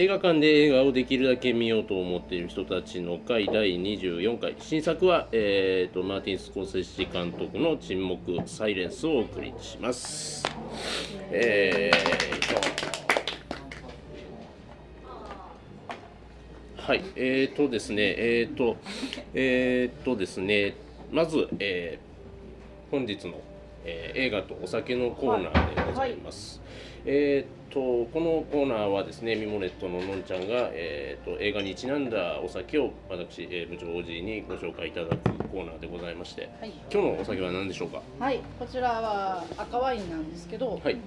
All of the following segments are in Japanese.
映画館で映画をできるだけ見ようと思っている人たちの会第24回。新作は、えーと、マーティン・スコセッシ監督の「沈黙サイレンス」をお送りします。えー、はいえーとですねえーとえーとですねまず、えー、本日の、えー、映画とお酒のコーナーでございます、はい。はい、えーとこのコーナーはですねミモレットののんちゃんが、えーと、映画にちなんだお酒を私、えー、部長おじいにご紹介いただくコーナーでございまして、はい、今日のお酒は何でしょうか？はい。こちらは赤ワインなんですけど、はい、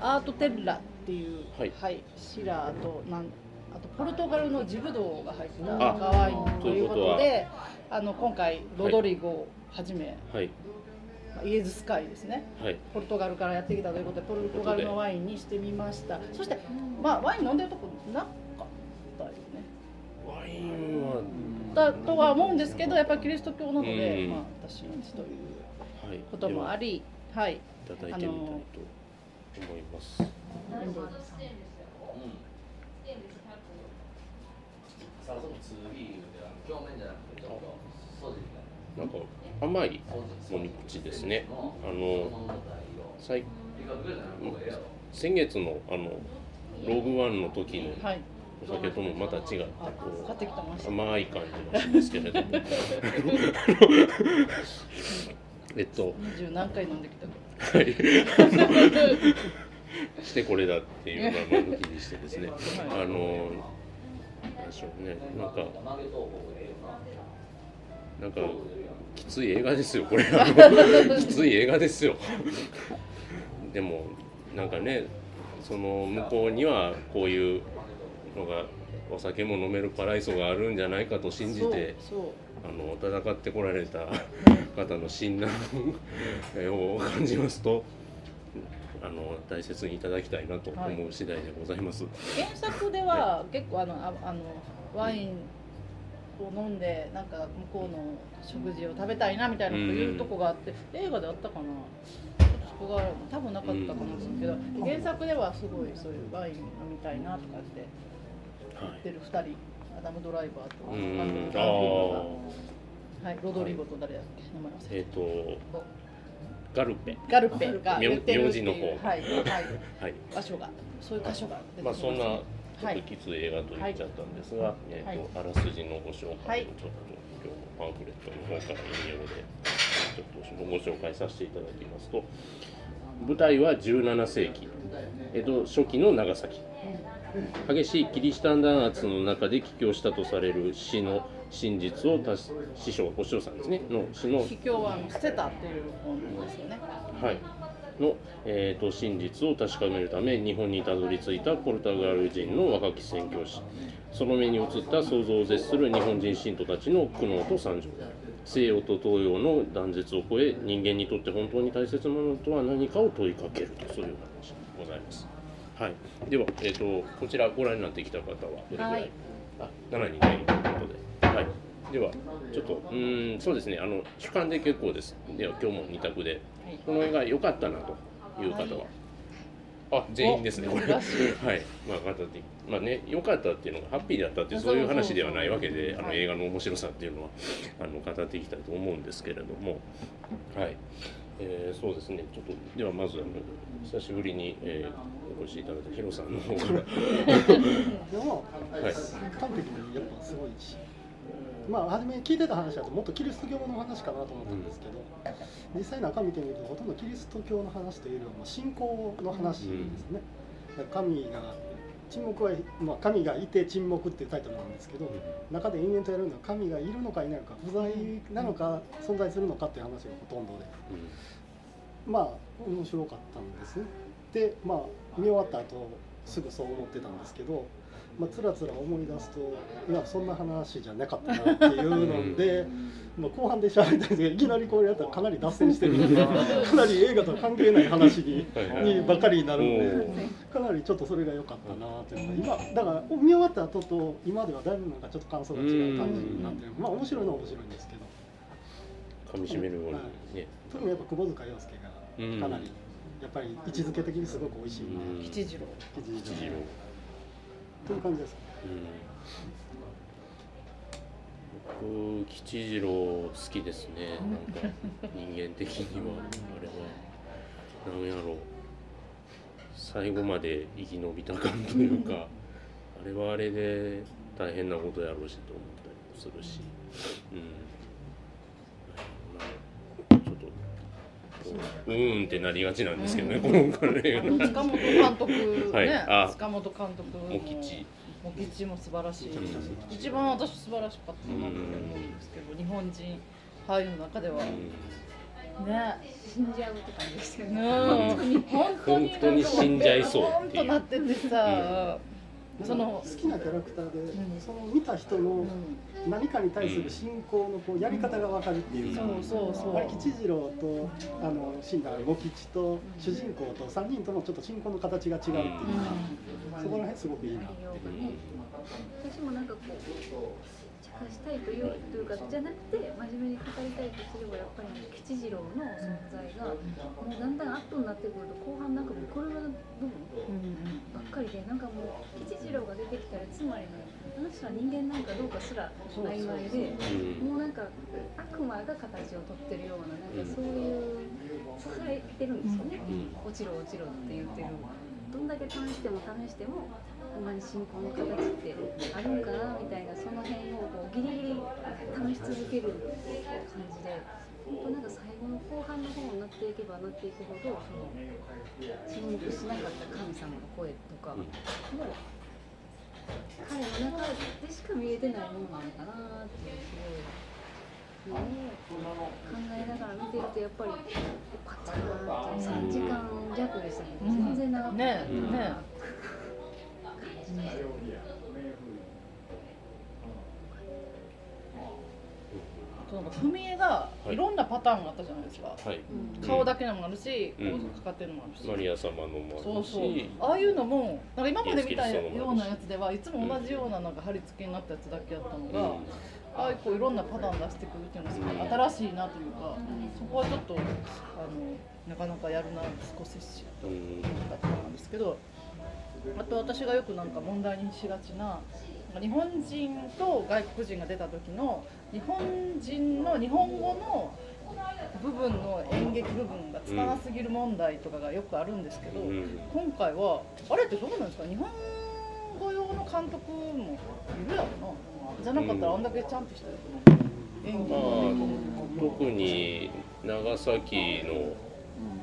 アートテッラっていう、はい、はい、シラーとなんあとポルトガルのジブドが入った赤ワインということであの今回ロドリゴをはじめ、はいイエズスカイですね、はい、ポルトガルからやってきたということでポルトガルのワインにしてみました。そしてまあワイン飲んでるとこなかったよね。ワインはだとは思うんですけどやっぱりキリスト教なので、まあ、私ということもありはい、い。ただいてみたいと思います。なんか甘い飲み口ですね。あの最先月のあのローグワンの時のお酒ともまた違ったこう甘い感じがしますけれども。えっと。二十何回飲んできたか。はい。してこれだっていうのを武器にしてですね。あの。なんでしょうね。なんか。なんかきつい映画ですよこれ。きつい映画ですよ。でもなんかねその向こうにはこういうのがお酒も飲めるパライソがあるんじゃないかと信じてあの戦ってこられた方の信頼を感じますとあの大切にいただきたいなと思う次第でございます。はい、原作では、結構あのああのワインを飲んでなんか向こうの食事を食べたいなみたいなこと言うとこがあって、映画であったかな？そこが多分なかったかもしれないけど、原作ではすごいそういうワイン飲みたいなとかって言ってる2人、アダム・ドライバーと監督が、はい、ロドリゴと誰だっけ？名前忘れえっ、とガルペ。ガルペが言ってるはいはい、はい、場所がそういう箇所がまあそんなちょっときつい映画と言っちゃったんですが、はい、えーと、あらすじのご紹介をちょっと、今日のパンフレットの方から引用でちょっとご紹介させていただきますと舞台は17世紀。江戸初期の長崎。激しいキリシタン弾圧の中で帰郷したとされる死の真実をた師匠星野さんですねの死の。帰郷は捨てたっていう本ですよね。はいの、えーと、真実を確かめるため日本にたどり着いたポルトガル人の若き宣教師。その目に映った想像を絶する日本人信徒たちの苦悩と惨状。西洋と東洋の断絶を超え人間にとって本当に大切なものとは何かを問いかけるとそういう話でございます。はい、では、えーと、こちらご覧になってきた方はどれぐらい、はい、あ7人。い。るということで、はい、ではちょっとうんそうですね。あの主観で結構です。では今日も2択でこの映画良かったなという方は、あ全員ですねこれ。はい。まあ方的まあね良かったっていうのがハッピーだったっていうそういう話ではないわけであの映画の面白さっていうのはあの語っていきたいと思うんですけれども。はい、えー、そうですね。ちょっとではまずあの久しぶりに、えー、お越しいただいたヒロさんの方から。でも、はい、端的にやっぱすごいしまあ初め聞いてた話だともっとキリスト教の話かなと思ったんですけど、うん、実際中見てみるとほとんどキリスト教の話というよりは信仰の話ですね、うん、神が沈黙は、まあ、神がいて沈黙っていうタイトルなんですけど、うん、中で延々とやるのは神がいるのかいないのか不在なのか存在するのかっていう話がほとんどで、まあ面白かったんですね。でまあ見終わった後すぐそう思ってたんですけどまあ、つらつら思い出すといやそんな話じゃなかったなっていうので、まあ、後半でしゃべりたいんですけどいきなりこれやったらかなり脱線してるかかなり映画とは関係ない話ににばかりになるんでかなりちょっとそれが良かったなっていうのが今だから見終わった後と今ではだいぶなんかちょっと感想が違う感じになってる。まあ面白いのは面白いんですけど。噛みしめるように、ね、特にやっぱ窪塚洋介がかなりやっぱり位置づけ的にすごく美味しい吉次郎。吉次郎という感じです。かうん、僕吉次郎好きですね。なんか人間的には。あれは。なんやろ。う最後まで生き延びた感というかあれはあれで大変なことやろうしと思ったりもするし、うん、ちょっとうーんってなりがちなんですけどね、この映画塚本監督ね、はい。あ。塚本監督。のモキチモキチも素晴らしい、うん一番私素晴らしかったなって思うんですけど、日本人俳優の中では、うん。ね。死んじゃうって感じでしたようん。ね。本当に本当に死んじゃいそう本当なっててさ、その好きなキャラクターで、ん。その見た人の何かに対する信仰のこうやり方が分かるっていうか、そうそうそう。あれ吉次郎とあの死んだ呉吉と主人公と3人ともちょっと信仰の形が違うっていうか、そこら辺すごくいいなって内容がね私もなんかこうしたいというというかじゃなくて真面目に語りたいとすればやっぱり吉次郎の存在がもうだんだんアップになってくると後半なんかもうこれは部分ばっかりでなんかもう吉次郎が出てきたらつまりもうあの人は人間なんかどうかすら曖昧でうんもうなんか悪魔が形をとってるようななんかそういう支えてるんですよね、落ちろ落ちろって言ってる。どんだけ試しても試してもほんまに信仰の形ってあるんかなみたいなその辺をこうギリギリ試し続ける感じで本当なんか最後の後半の方になっていけばなっていくほどその沈黙しなかった神様の声とかも彼の中でしか見えてないものなのかなっていうすごいのを考えながら見てるとやっぱりよかったなって3時間弱でしたけど全然長くないねねそうなんか踏み絵がい。ろんなパターンがあったじゃないですか、はい。顔だけのもあるし、うん。かかってるのもあるし、マリア様のもあるそうそう。しああいうのもなんか今まで見たようなやつではいつも同じようななんか貼り付けになったやつだけやったのが、うん。ああいうこういろんなパターン出してくるっていうのはすごい新しいなというか、そこはちょっとあのなかなかやるな少ししうんだったんですけどあと私がよくなんか問題にしがちな日本人と外国人が出た時の日本人の日本語の部分の演劇部分が拙すぎる問題とかがよくあるんですけど、うん。今回はあれってどうなんですか？日本語用の監督もいるやろな。じゃなかったらあんだけちゃんとした演技まあができる特に長崎の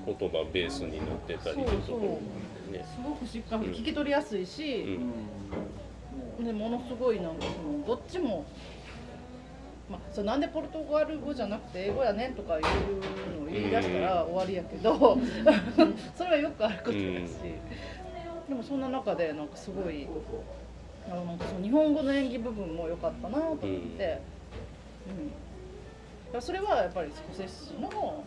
言葉ベースになってたりとかね。すごくしっかり聞き取りやすいし、でものすごいなんかそのどっちも、まあ、それなんでポルトガル語じゃなくて英語やねんとかいうのを言い出したら終わりやけど それはよくあることだし、でもそんな中でなんかすごいあのなんかその日本語の演技部分も良かったなと思って、うん。だからそれはやっぱりスコセッシの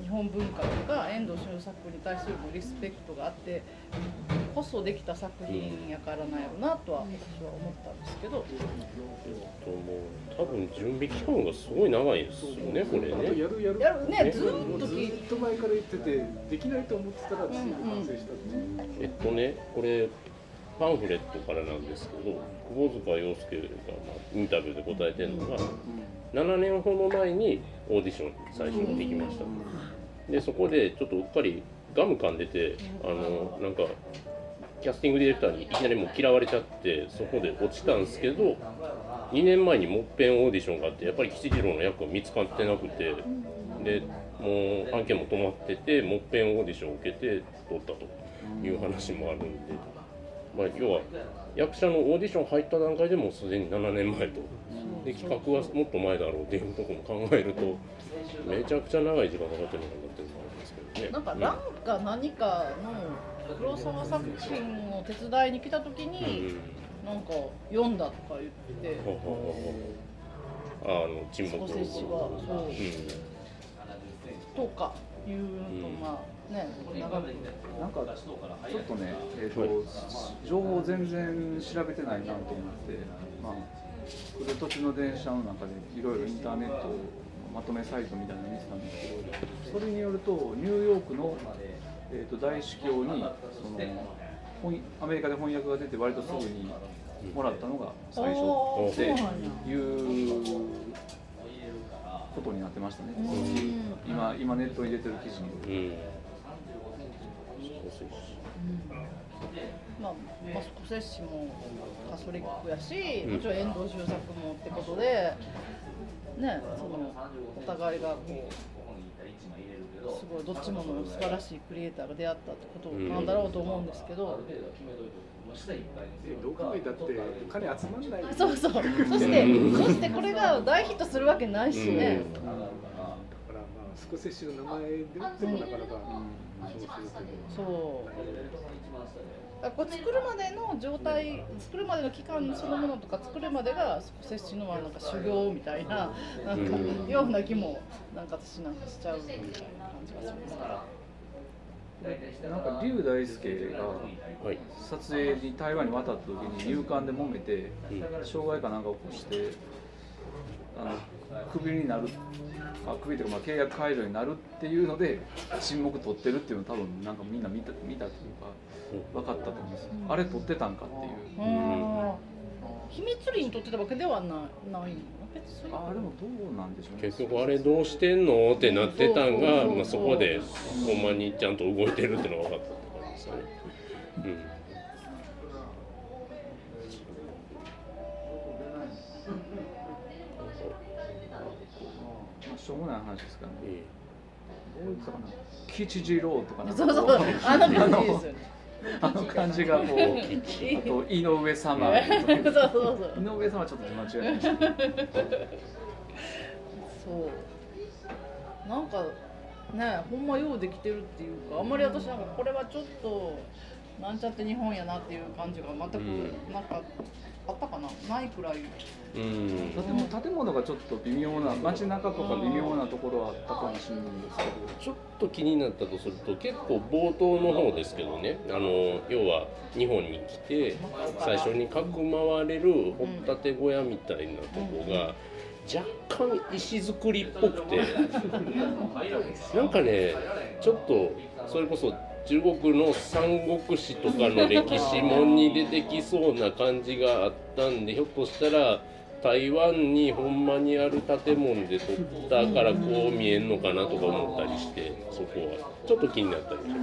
日本文化とか遠藤周作に対するリスペクトがあってこそできた作品やからなんやろなとは私は思ったんですけど、えっともう多分準備期間がすごい長いですよねこれあとねやるやる。やるね。ずっとずってと前から言っててできないと思ってたらついに完成したっていう、えっとねこれパンフレットからなんですけど窪塚洋介が、まあ、インタビューで答えてるのが7年ほど前にオーディション最初にできました。でそこでちょっとうっかりガム噛んでてあのなんかキャスティングディレクターにいきなりもう嫌われちゃってそこで落ちたんですけど2年前にもっぺんオーディションがあってやっぱり吉次郎の役が見つかってなくてでもう案件も止まっててもっぺんオーディションを受けて取ったという話もあるんで、まあ、要は役者のオーディション入った段階でもうすでに7年前とで企画はもっと前だろうっていうところも考えるとめちゃくちゃ長い時間かかってるのかなっていうのもあるんですけどね。なんかランか何かの黒沢作品を手伝いに来た時うんに、なんか読んだとか言って。ほうほうほうほう。あの沈黙のスコセッシがそう。うんとかいうのと、まあねなんかちょっとね、えーと情報全然調べてないなと思って、まあ、来る途中の電車の中でいろいろインターネットのまとめサイトみたいなの見てたんですけどそれによるとニューヨークの、えー、と大司教にその翻アメリカで翻訳が出て割とすぐにもらったのが最初っていうことになってましたね、うん。今今ネットに出てる記事に。うんまあ、まあ、スコセッシもカソリックやし、うん。もちろん遠藤周作もってことで、ね、そのお互いがこうすごいどっちもの素晴らしいクリエイターが出会ったってことなんだろうと思うんですけど、どう考えたってお金集まんない。そうそう、そして、そしてこれが大ヒットするわけないしね。だからまあスコセッシの名前でもなかなかそうこう作るまでの状態、作るまでの期間そのものとか作るまでがスコセッシのはなんか修行みたいななんかうんような気もなんか私なんかしちゃうみたいな感じがするんですけど。なんか龍大輔がはい撮影に台湾に渡った時に入管で揉めてうん障害かなんか起こしてあのクビになるあクビというかまあ契約解除になるっていうので沈黙取ってるっていうの多分なんかみんな見た見たっていうか分かったと思うんですよ。あれ取ってたんかっていう。あー秘密裏に取ってたわけではないないああでもどうなんでしょうね。結局あれどうしてんの？ってなってたんがまあそこでほんまにちゃんと動いてるっていうのが分かったって感じですよね。うんしょうもない話ですからね。えどう言っかな。吉次郎とかなんかそうそうこそう。あの感じですよね。あの感じがこうあと井上様。そうそうそう井上様はちょっと間違えました。ねそう。なんかねほんまようできてるっていうかあんまり私なんかこれはちょっとなんちゃって日本やなっていう感じが全くうん。なんかあったかな？ないくらい。えうん。建物建物がちょっと微妙な街中とか微妙なところはあったかもしれないんですけど。ちょっと気になったとすると結構冒頭の方ですけどね。あの要は日本に来て最初にかく回れる掘ったて小屋みたいなとこが若干石造りっぽくて。なんかねちょっとそれこそ中国の三国志とかの歴史本に出てきそうな感じがあったんでひょっとしたら台湾にほんまにある建物で撮ったからこう見えんのかなとか思ったりしてそこはちょっと気になったりしま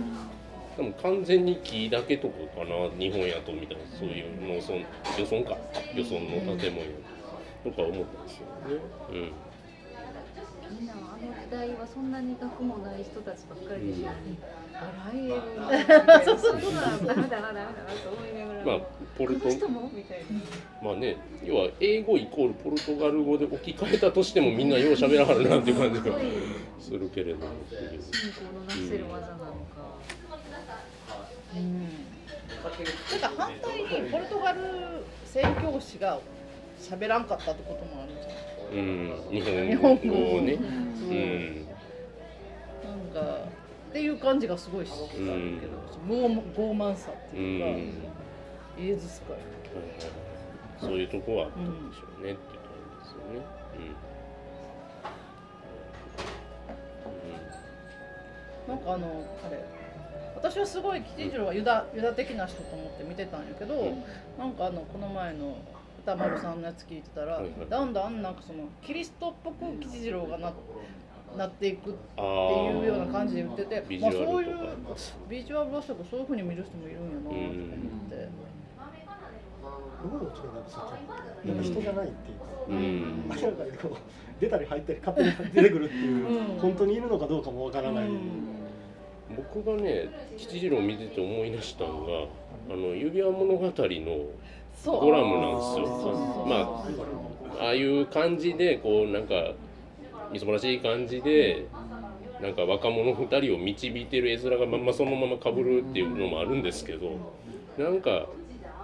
すでも完全に木だけとかかな日本やとみたいなそういう農村漁村か漁村の建物とか思ったんですよね。うんみんなはあの時代はそんなに学もない人たちばっかりでしょ、笑えるそうそうそうダメだなダメだなと思いながら、うん、まあポルト。この人もみたい。なまあね要は英語イコールポルトガル語で置き換えたとしてもみんなよう喋らはるなっていう感じがするけれども。信仰のなせる技なのか、うん。なん。か反対にポルトガル宣教師が喋らんかったってこともあるんじゃない？うん、日日本本語語をね。そううん、なんかっていう感じがすごいしたけど、うん傲慢さってう、いうか、はいはいイエズス会そういうとこはあったんでしょうね、っていう感じですよね。なんかあのあれ私はすごい吉次郎はユダユダ的な人と思って見てたんやけど、うんなんかあのこの前の歌丸さんのやつ聞いてたら、はいはい。だんだんなんかそのキリストっぽく吉次郎がななっていくってあいうような感じで言っててビジュアルとか。そういうビジュアルはそうかそういうふうに見る人もいるんやなとか思って、僕の一番なんかそっちなんか人じゃないって。いうか、うん。明らかにこう出たり入ったり勝手に出てくるっていう、うん。本当にいるのかどうかもわからない、うん。僕がね吉次郎を見てて思い出したのがあの指輪物語のそう。コラムなんですよ。まあああいう感じでこうなんかみそぼらしい感じでなんか若者2人を導いてる絵面がまんまそのままかぶるっていうのもあるんですけどなんか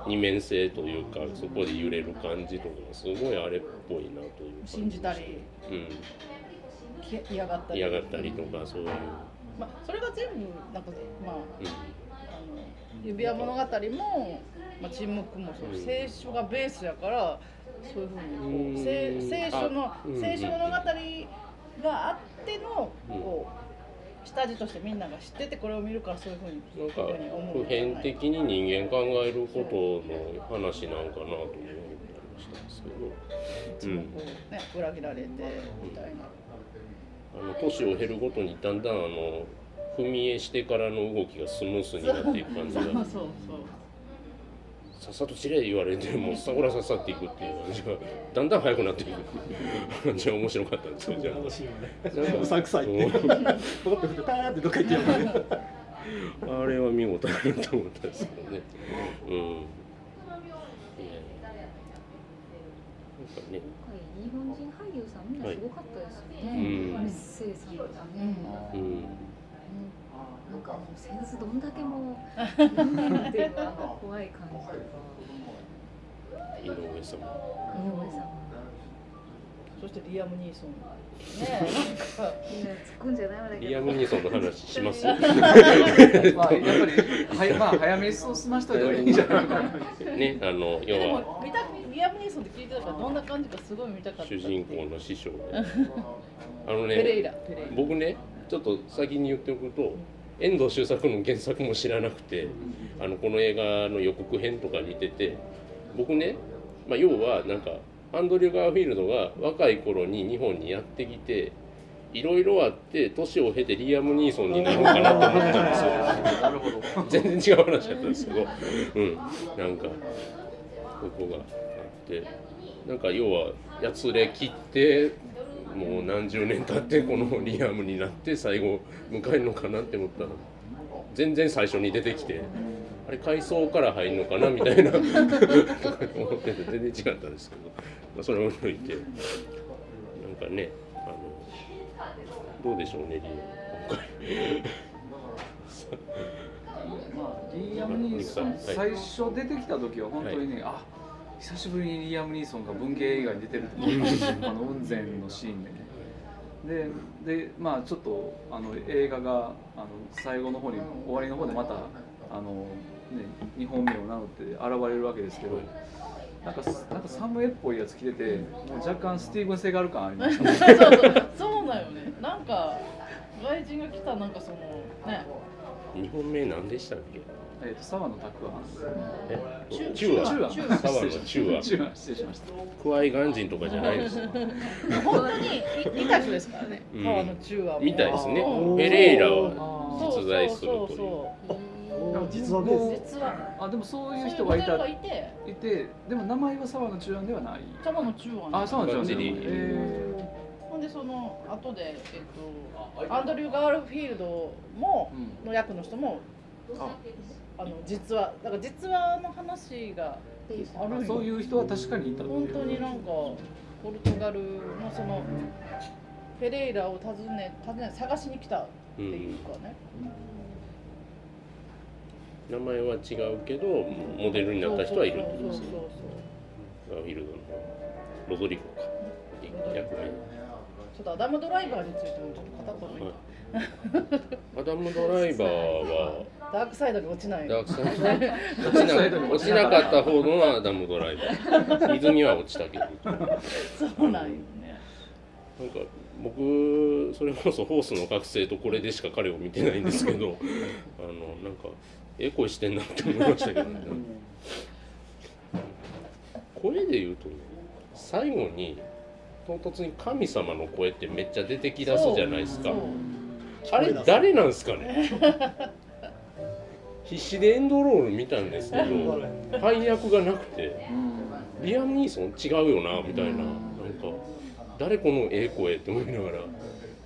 二面性というかそこで揺れる感じとかがすごいあれっぽいなという感じ信じたりうん、き嫌がったり。嫌がったりとかそういう、まあ、それが全部なんかまあうあの指輪物語も、まあ、沈黙もそううん聖書がベースやからそういうふうにこう聖うん。聖書の聖書物語があってのこう下地としてみんなが知っててこれを見るからそういうふうになんかふうに思う普遍的に人間考えることの話なんかなと思ったりしたんですけど、うん。ね裏切られてみたいな。あの年を経るごとにだんだんあの踏み絵してからの動きがスムースになっていく感じが。そうそうそうさっさと散れ言われてもうさこらさっさっていくっていう感じがだんだん速くなっていく感じが面白かったんですよじゃあのシーンはねうさんくさいってパーってどっか行ってやるねあれは見事だなと思ったんですけどねうんなんかね日本人俳優さんみんなすごかったですよはいね。うん一世さんとかね。うんかもうセンスどんだけもう人間っていう怖い感じとか。井上さんも井上さんもそしてリアム・ニーソンねなんかみんな突っ込んじゃダメだけど。リアム・ニーソンの話します？まあ、やっぱりはまあ早めに済ました方がいいんじゃないかな。ねあの要ではも見たリアム・ニーソンって聞いてたからどんな感じかすごい見たかった主人公の師匠で。あのね僕ねちょっと先に言っておくと遠藤周作の原作も知らなくてあのこの映画の予告編とか見てて僕ね、まあ、要はなんかアンドリュー・ガーフィールドが若い頃に日本にやってきていろいろあって年を経てリアム・ニーソンになるのかなと思ったんですよ。なるほど。全然違う話だったんですけど、うん、なんかここがあってなんか要はやつれ切ってもう何十年経ってこのリアムになって最後迎えるのかなって思ったら全然最初に出てきてあれ階層から入るのかなみたいなとか思ってて全然違ったんですけど、まあ、それを置いてなんかねあのどうでしょうねリアム。今回。まあ、リアム・ニーソン、はい。最初出てきた時は本当にね、あ久しぶりにリアム・ニーソンが文芸映画に出てると。思ってあの雲仙のシーンでね。ででまあちょっとあの映画があの最後の方に終わりの方でまたあの、ね、日本名を名乗って現れるわけですけどなんかなんかサムエっぽいやつ着ててもう若干スティーブン・セガール感ありましたね。そうそうそう。だよね。なんか外人が来たなんかそのね。日本名何でしたっけ？えっと沢野拓え中中和。庵中沢庵の中和。中庵失礼しました。クワイガン人とかじゃないです本当にいいた人ですからね。うん。川の中和も。みたいですね。うんペレイラは実在するそうという。そう実話ベース実はあでもそういう人がいた。いて。いてでも名前は沢野中庵ではない。川の中和あ沢野中庵でバッチリえほんでその後で、えっと、アンドリュー・ガールフィールドもーうんの役の人もああの実話だから実話の話があるそういう人は確かにいた本当になんかポルトガルのそのペレイラを訪ね訪ね探しに来たっていうかね、名前は違うけどモデルになった人はいるってことですね。そうそうガーフィールドのロドリゴか。ちょっとアダムドライバーについてもちょっと片言アダムドライバーはダークサイドに落ちない。ダークサイド落ちな落ちなかった方のアダムドライバー。泉は落ちたけど。そうなんよね。なんか僕それこそホースの覚醒とこれでしか彼を見てないんですけど あのなんかええ声してんなって思いましたけどね。声で言うとね最後に唐突に神様の声ってめっちゃ出てきだすじゃないですか。あれ誰なんですかね？必死でエンドロール見たんですけど配役がなくてリアム・ニーソン違うよなみたいななんか誰このええ声って思いながら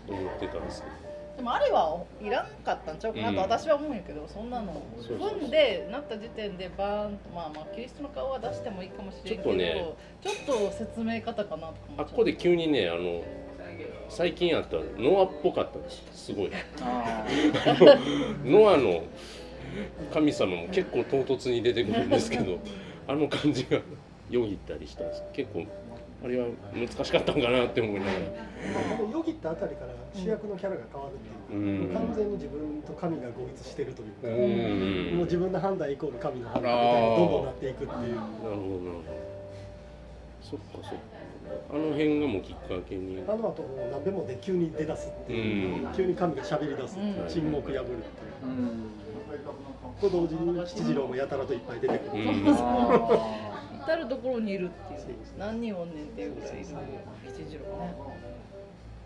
思ってたんですけど。でもあれはいらんかったんちゃうかなとうん。私は思うんやけど、そんなのそうそうそう。踏んでなった時点でバーンとまあまあキリストの顔は出してもいいかもしれんけどちょっとねちょっと説明方かなとあっこで急にねあの最近あったノアっぽかったです。すごい。あ ノアの神様も結構唐突に出てくるんですけど あの感じがよぎったりしたんです。結構あれは難しかったんかなって思いながら。まあこのヨギってあたりから主役のキャラが変わるっていううん。完全に自分と神が合一してるというか、うん。もう自分の判断イコール神の判断みたいにどんどんなっていくっていう。なるほどなるほど。そっかそっか。あの辺がもうきっかけに。あの後もう何でもで急に出だすっていう、うん。急に神が喋り出すっていう、うん。沈黙破るっていう。うんと同時に吉次郎もやたらといっぱい出てくる、うん。あ至る所にいるっていう何人おん。ねんっていうぐらいいる吉次郎ね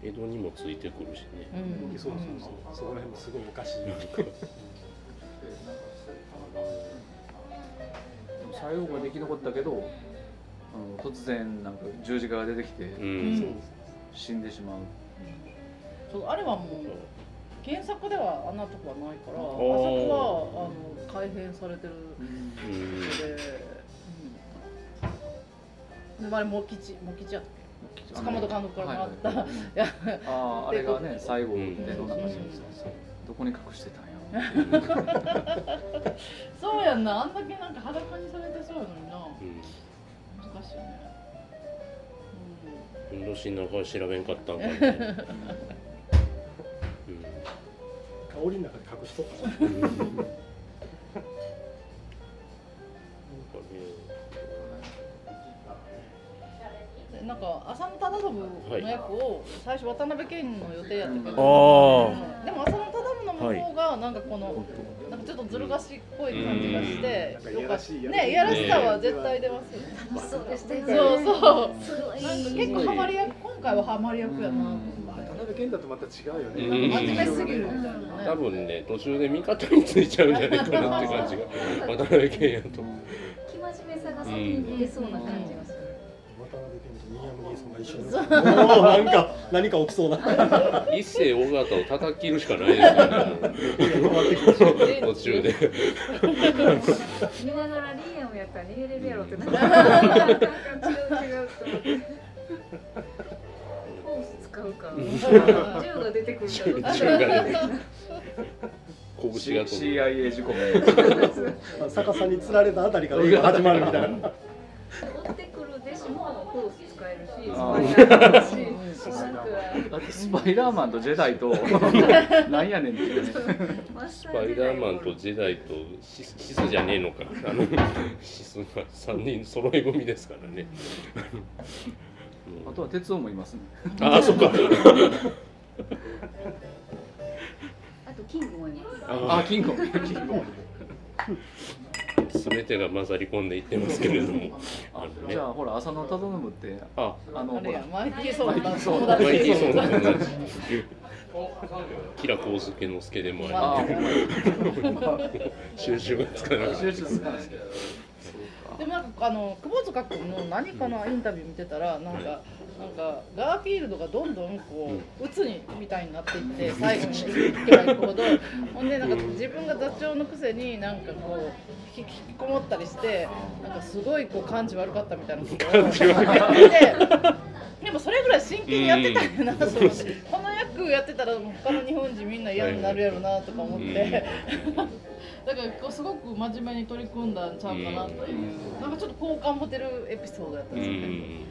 江戸にもついてくるしねうん。そうそうそうそこら辺もす。ごいおかしい、最後が生き残ったけどあの突然なんか十字架が出てきてうん死んでしまう、そうあれはもう原作ではあんなとこはないからあそーこはあの改編されてるうん。ので、うん、であれモキチモキチやったっけ塚本監督からもらった、はいあ ああれがね最後でうんどんな感じうん。どこに隠してたんや そうやんな。あんだけなんか裸にされてそうやのにな。うん難しいね、運動神なんかは調べんかったんかね 香りの中で隠しとった。なうんかねなんか浅野忠信の役を最初渡辺謙の予定やったけど、あうんでも浅野忠信の方がなんかこの、なんかちょっとずる賢い感じがして、うん。よかねいやらしさは絶対出ますよ。ね。楽しそうでしたよね。そうそう。すごい。なんか結構ハマり役今回はハマり役やな。うん渡辺謙だとまた違うようんね。なん。か真面目すぎる。みたいなね。多分ね途中で味方についちゃうんじゃないかなって感じが。渡辺謙やと。生真面目さが先に出そうな感じがする。渡辺謙と新山ギーソンが一緒に。なんか何か起きそうな。一世尾形を叩き切るしかないですよね。途中で。見ながらリーヤムやったら逃げれるやろってな 違う違うっォース使うか。銃が出てくるか銃が出て拳が飛ぶ。CIA 事故。逆さに釣られたあたりから 始まるみたいな。追ってくる弟子もフォース使えるし。スパイダーマンだし。なんかだってスパイダーマンとジェダイと なんやねんっていうね。スパイダーマンとジェダイとシスシスじゃねえのか。あのシスが3人揃い踏みですからねあとは鉄夫もいますね。ああそっか。あとキングもいます。ああキングキングも。全てが混ざり込んでいってますけれども。あのね。じゃあほら浅野忠信って。あ。あのほらあれやマイティーソーダマイティーソー友ダ。マイティーソー達の友達キラコウスケの助でもああり収集がつかなくて集中するんですけどでもなんかあの久保塚君の何かのインタビュー見てたらなんかなんかガーフィールドがどんどんこう鬱にみたいになっていって最後に行けば行くほど。ほんでなんか自分が座長のくせになんかこう引きこもったりしてなんかすごいこう感じ悪かったみたいなことを感じ悪言っててでもそれぐらい真剣にやってたんやなと思ってこの役やってたら他の日本人みんな嫌になるやろなとか思って。だからこうすごく真面目に取り組ん。だん。ちゃうかなという、なん。かちょっと好感持てるエピソードやったうん。ですよね。ん。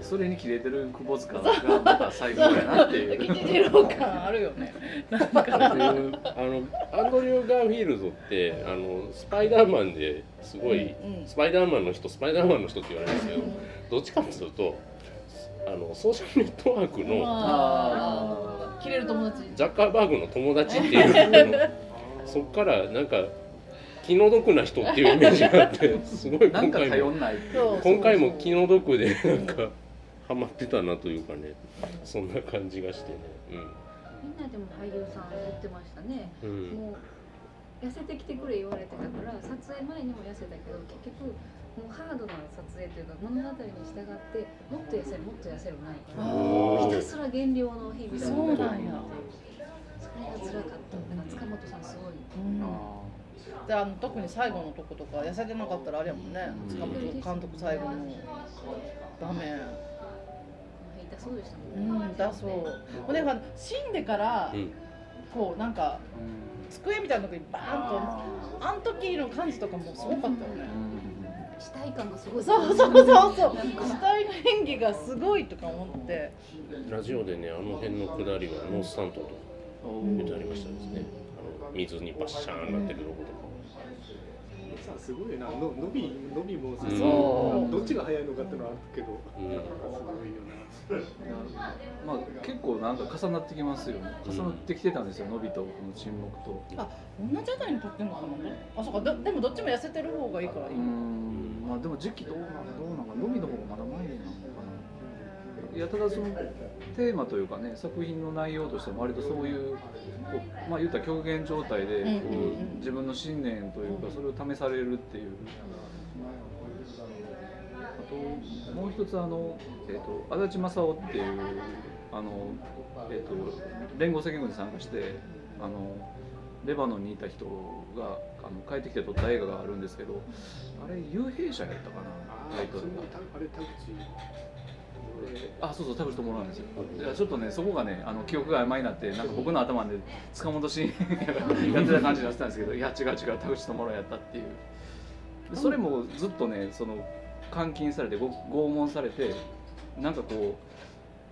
それに切れてる窪塚がまた最高やなっていう感あるよね。なん。かっていうあのアンドリュー・ガーフィールドってあのスパイダーマンですごい、うん。うん。スパイダーマンの人スパイダーマンの人って言われるん。ですけどどっちかっていうとあのソーシャルネットワークのああ、切れる友達。ザッカーバーグの友達っていうのそっからなんか気の毒な人っていうイメージがあって すごいなんか今回も今回も気の毒でなんかハマってたなというかねそんな感じがしてね。みんなでも俳優さん言ってましたね。うん、うんもう痩せてきてくれ言われてたから撮影前にも痩せたけど結局もうハードな撮影というか物語に従ってもっと痩せるもっと痩せるないひたすら減量の日々だそうなんや。それが辛かった。だから塚本さんすごい。うん。あであの特に最後のとことか痩せてなかったらあれやもんね。塚本監督最後のダメ。痛そうでしたもんね。うん、だそう。死んでからうん。こうなんか机みたいなとこにバーンとあん時の感じとかもすごかったよね。死体感がすごいそうそうそうそう死体の演技がすごいとか思ってラジオでねあの辺のくだりはノースタントと言ってありましたですねあの水にバッシャーンなってるとことか。さすごいな。の伸び伸びもさ、うんそう。どっちが早いのかっていうのはあるけど、うん。なんかすごいよな。まあ結構なんか重なってきますよね。重なってきてたんですよ伸びとこの沈黙と。あ同じあたりに撮ってんのかな。あそうかででもどっちも痩せてる方がいいから。いい、うん。まあでも時期どうなんどうなんか伸びの方がまだ前なのやただそのテーマというかね作品の内容としても割とそういうこうまあ言ったら極限状態でこう自分の信念というかそれを試されるっていう。あともう一つあの、えー、と足立正夫っていうあの、えー、と連合赤軍に参加してあのレバノンにいた人があの帰ってきて撮った映画があるんですけどあれ幽閉者やったかなタイトルが。あれ田口。であそうそう田口智なんですよいやちょっとねそこがねあの記憶が曖昧になってなんか僕の頭で塚本慎やってた感じになってたんですけどいや違う違う田口智やったっていうそれもずっとねその監禁されて拷問されてなんかこ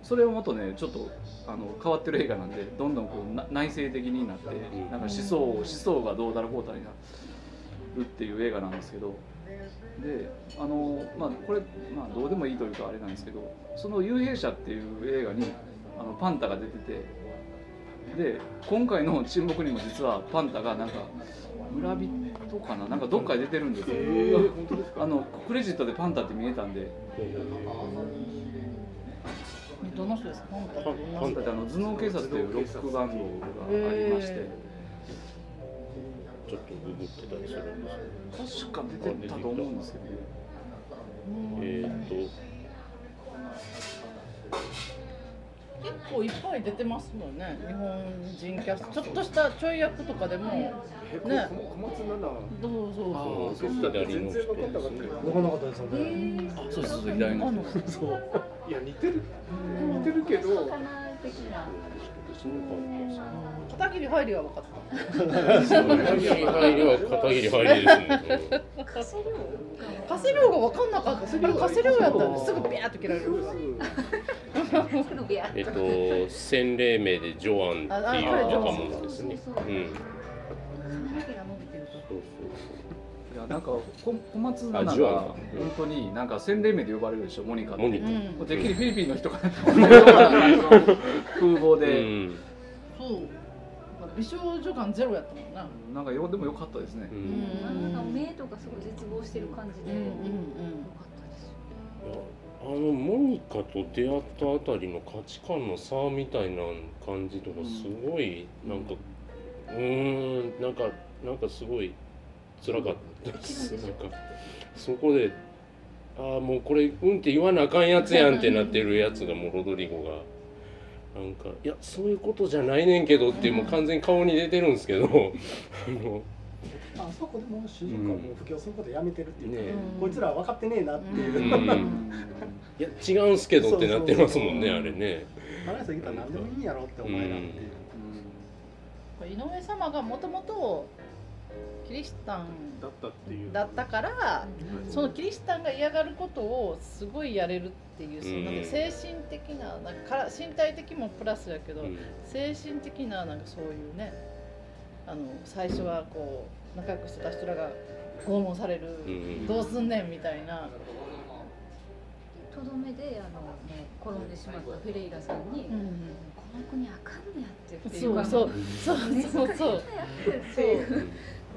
うそれをもとねちょっとあの変わってる映画なんでどんどんこう内省的になってなんか思想思想がどうだろうこうたになるっていう映画なんですけどあのまあこれ、まあ、どうでもいいというかあれなんですけどその「幽閉者」っていう映画にあのパンタが出ててで今回の「沈黙」にも実はパンタがなんか村人かな？なんかどっかで出てるんですよ、えー。あのクレジットでパンタって見えたんで。どの人ですか？パンタ。ってどんな人パンタってあの頭脳警察というロックバンドがありまして。へちょっとググってたりするんですよ確か出てたと思うんですけど。ねえーっと。結構いっぱい出てますもんね日本人キャスト。ちょっとしたちょい役とかでもね。小松菜奈。そうそうあそう。分かんなかったよ。分かんなかったですようねあそうそうそう左の人。そう。いや似てる。似てるけど。かな的な片桐入りは分かった片桐入りは片桐入りですね。カス量が分かんなかったカセ量やったんですぐビャーって切られるえっと洗礼名でジョアンっていう若者ですね。うん。なんかこ小松菜奈が本当になんか洗礼名で呼ばれるでしょモニカって。モニカ。うんもうてっきりフィリピンの人かなって思ったような風貌そう。うで、ん。そう美少女感ゼロやったもんな。なんかよでも良かったですね。う、うん。ん。なんか目とかすごい絶望してる感じでうんうん良かったです。よいやあのモニカと出会ったあたりの価値観の差みたいな感じとかすごいなんかうーんなんかなんかすごい辛かったですなんかそこでああもうこれうんって言わなあかんやつやんってなってるやつがもうロドリゴがなんかいやそういうことじゃないねんけどってもう完全に顔に出てるんですけど あのあそこでもう主人公はもう布教することやめてるっていうか、ねうん。こいつらは分かってねえなっていう、うん。あ いや違うんすけどってなってますもんねあれね。たら何でもいいんやろってお前らっていう、井上様がもともとキリシタンだったっていう。だったからそのキリシタンが嫌がることをすごいやれるっていうその精神的ななんかから身体的もプラスやけど、うん。精神的ななんかそういうねあの最初はこう仲良くしてた人らが拷問される、うん。どうすんねんみたいな、とどめであの、ね、転んでしまったフェレイラさんに、この国あかんねやってっていかそう。うそうそう。ねそう。そう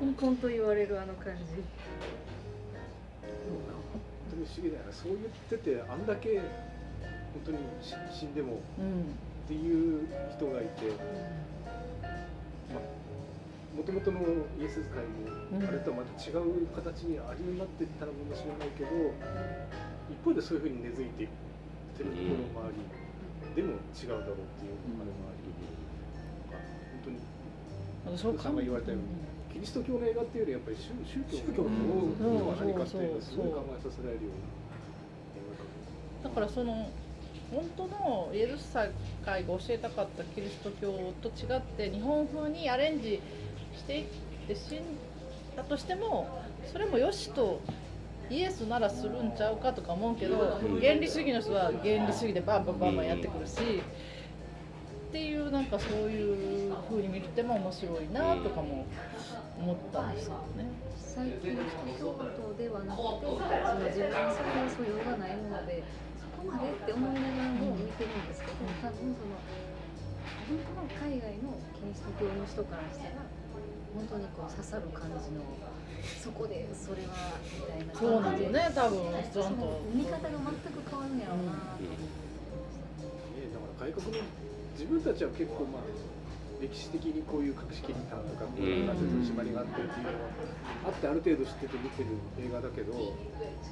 やってっていうコンコンと言われるあの感じ。本当に不思議だよね。そう言っててあんだけ本当にし死んでもうん。っていう人がいて。もともとのイエス会もうん。あれとはまた違う形にありになっていったのかもしれないけど一方でそういうふうに根付いていってるところもあり、でも違うだろうっていうあれもあり、なんか本当にそう言われたようにキリスト教の映画っていうよりやっぱり宗宗教のうん何かっていうのをすごい考えさせられるような。だだからその本当のイエルサ会が教えたかったキリスト教と違って日本風にアレンジしていって死んだとしてもそれもよしとイエスならするんちゃうかとか思うけどうん。原理主義の人は原理主義でバンバンバンバンやってくるしっていうなんかそういう風に見ても面白いなとかも思ったんですけどね。最近の一言ではなくてその自分にそういう素養がないものでそこまでって思いながらも見てるんですけど多分その本当の海外のキリスト教の人からしたら本当にこう刺さる感じのそこでそれはみたいなそうなんね、多分ちそゃんとの。見方が全く変わるんやろうなと思ってね、だから外国の自分たちは結構まあ歴史的にこういう隠し切りたとかこういう感じの取り締まりがあってっていうのはあってある程度知ってて見てる映画だけどこ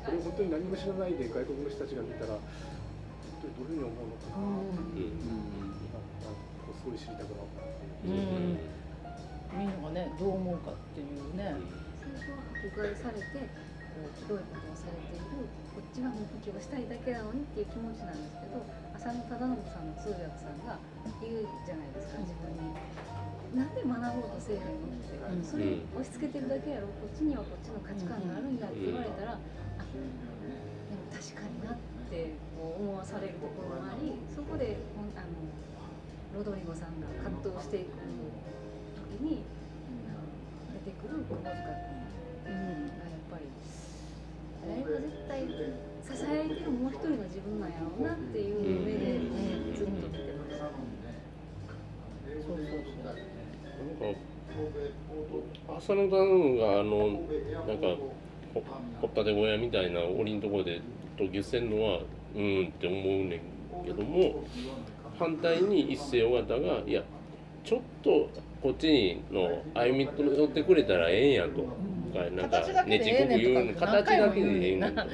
れを本当に何も知らないで外国の人たちが見たら本当にどういうふうに思うのかなっていうなんかこうすごい知りたくなったっていう。うん。みんながね、どう思うかっていうね。最初は迫害されてこうひどいことをされているこっちはもう補給がしたいだけなのにっていう気持ちなんですけど浅野忠信さんの通訳さんが言うじゃないですか自分に。なんで学ぼうとせえへんのって、うんそれ押し付けてるだけやろこっちにはこっちの価値観があるんだって言われたら、あでも確かになってこう思わされるところもありそこであのロドリゴさんが葛藤していく時にあの出てくる窪塚君うん。がやっぱり誰か絶対支えてるもう一人の自分なんやろうなっていう目でずっと見てました。そうそうそう。なんか浅野頼むがあのなんかほったて小屋みたいな檻のところで投球してんのはうんって思うねんけども反対に一世尾形がいやちょっとこっちの歩み寄ってくれたらええんやと。かなんか形だけねちこくでええねん言うの形だけでええねんと何回も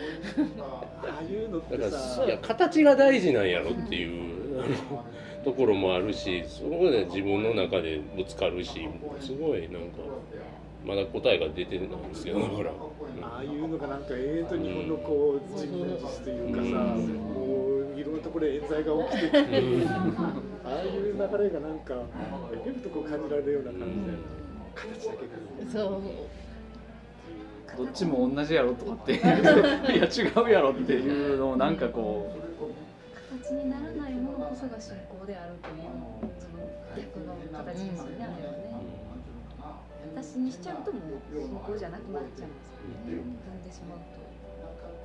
ああいうのっだかてさらいや形が大事なんやろっていう ところもあるしそこで自分の中でぶつかるしすごいなんかまだ答えが出てないんですけどだから、ああいうのがなんか永遠と日本のこう自分自というかさ、うん。もういろんなところで冤罪が起きてて、ああいう流れがなんかエフとこう感じられるような感じで、形だけでそう。どっちも同じやろとかっていう いや違うやろっていうのをなんかこ形にならないものこそが信仰であるというその逆の形ですよね、あれはね。私にしちゃうともう信仰じゃなくなっちゃうんですよね。踏んでしまうと。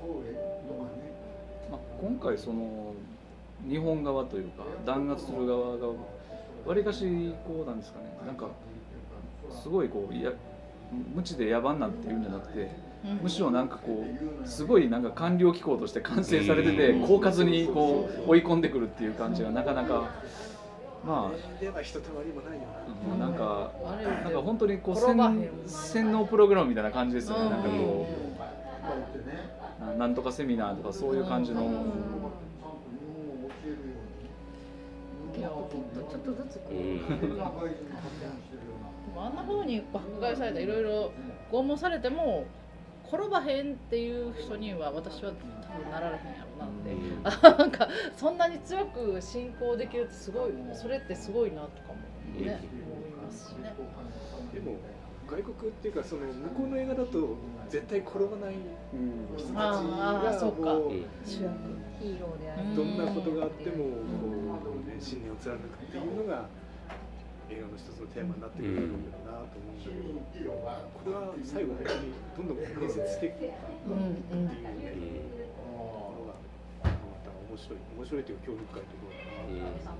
う、まあ、今回その日本側というか弾圧する側がわりかしこうなんですかねなんかすごいこういや無知で野蛮なんていうんじゃなくてむしろなんかこうすごいなんか官僚機構として完成されててうん。狡猾にこう追い込んでくるっていう感じがなかなかまあではひとたまりもないよな。うんなんかなんか本当にこう洗脳プログラムみたいな感じですよね、うん。なんかこう。ななんとかセミナーとかそういう感じの、ちょっとずつこう、もあんな風に迫害されたいろいろ拷問されても転ばへんっていう人には私は多分なられへんやろなって、あ なんかそんなに強く信仰できるってすごいそれってすごいなとかもね、思いますしね。でも外国っていうかその向こうの映画だと絶対転ばない人たちあーあーそうか。がもううん。主役ヒーローである。どんなことがあってもこう、ね、信念を貫くっていうのが映画の一つのテーマになってくるんだろうなと思うんだけど、これは最後本当にどんどん建設していくっていううんうんね、のがまた面白い面白いというか興味深いところだな。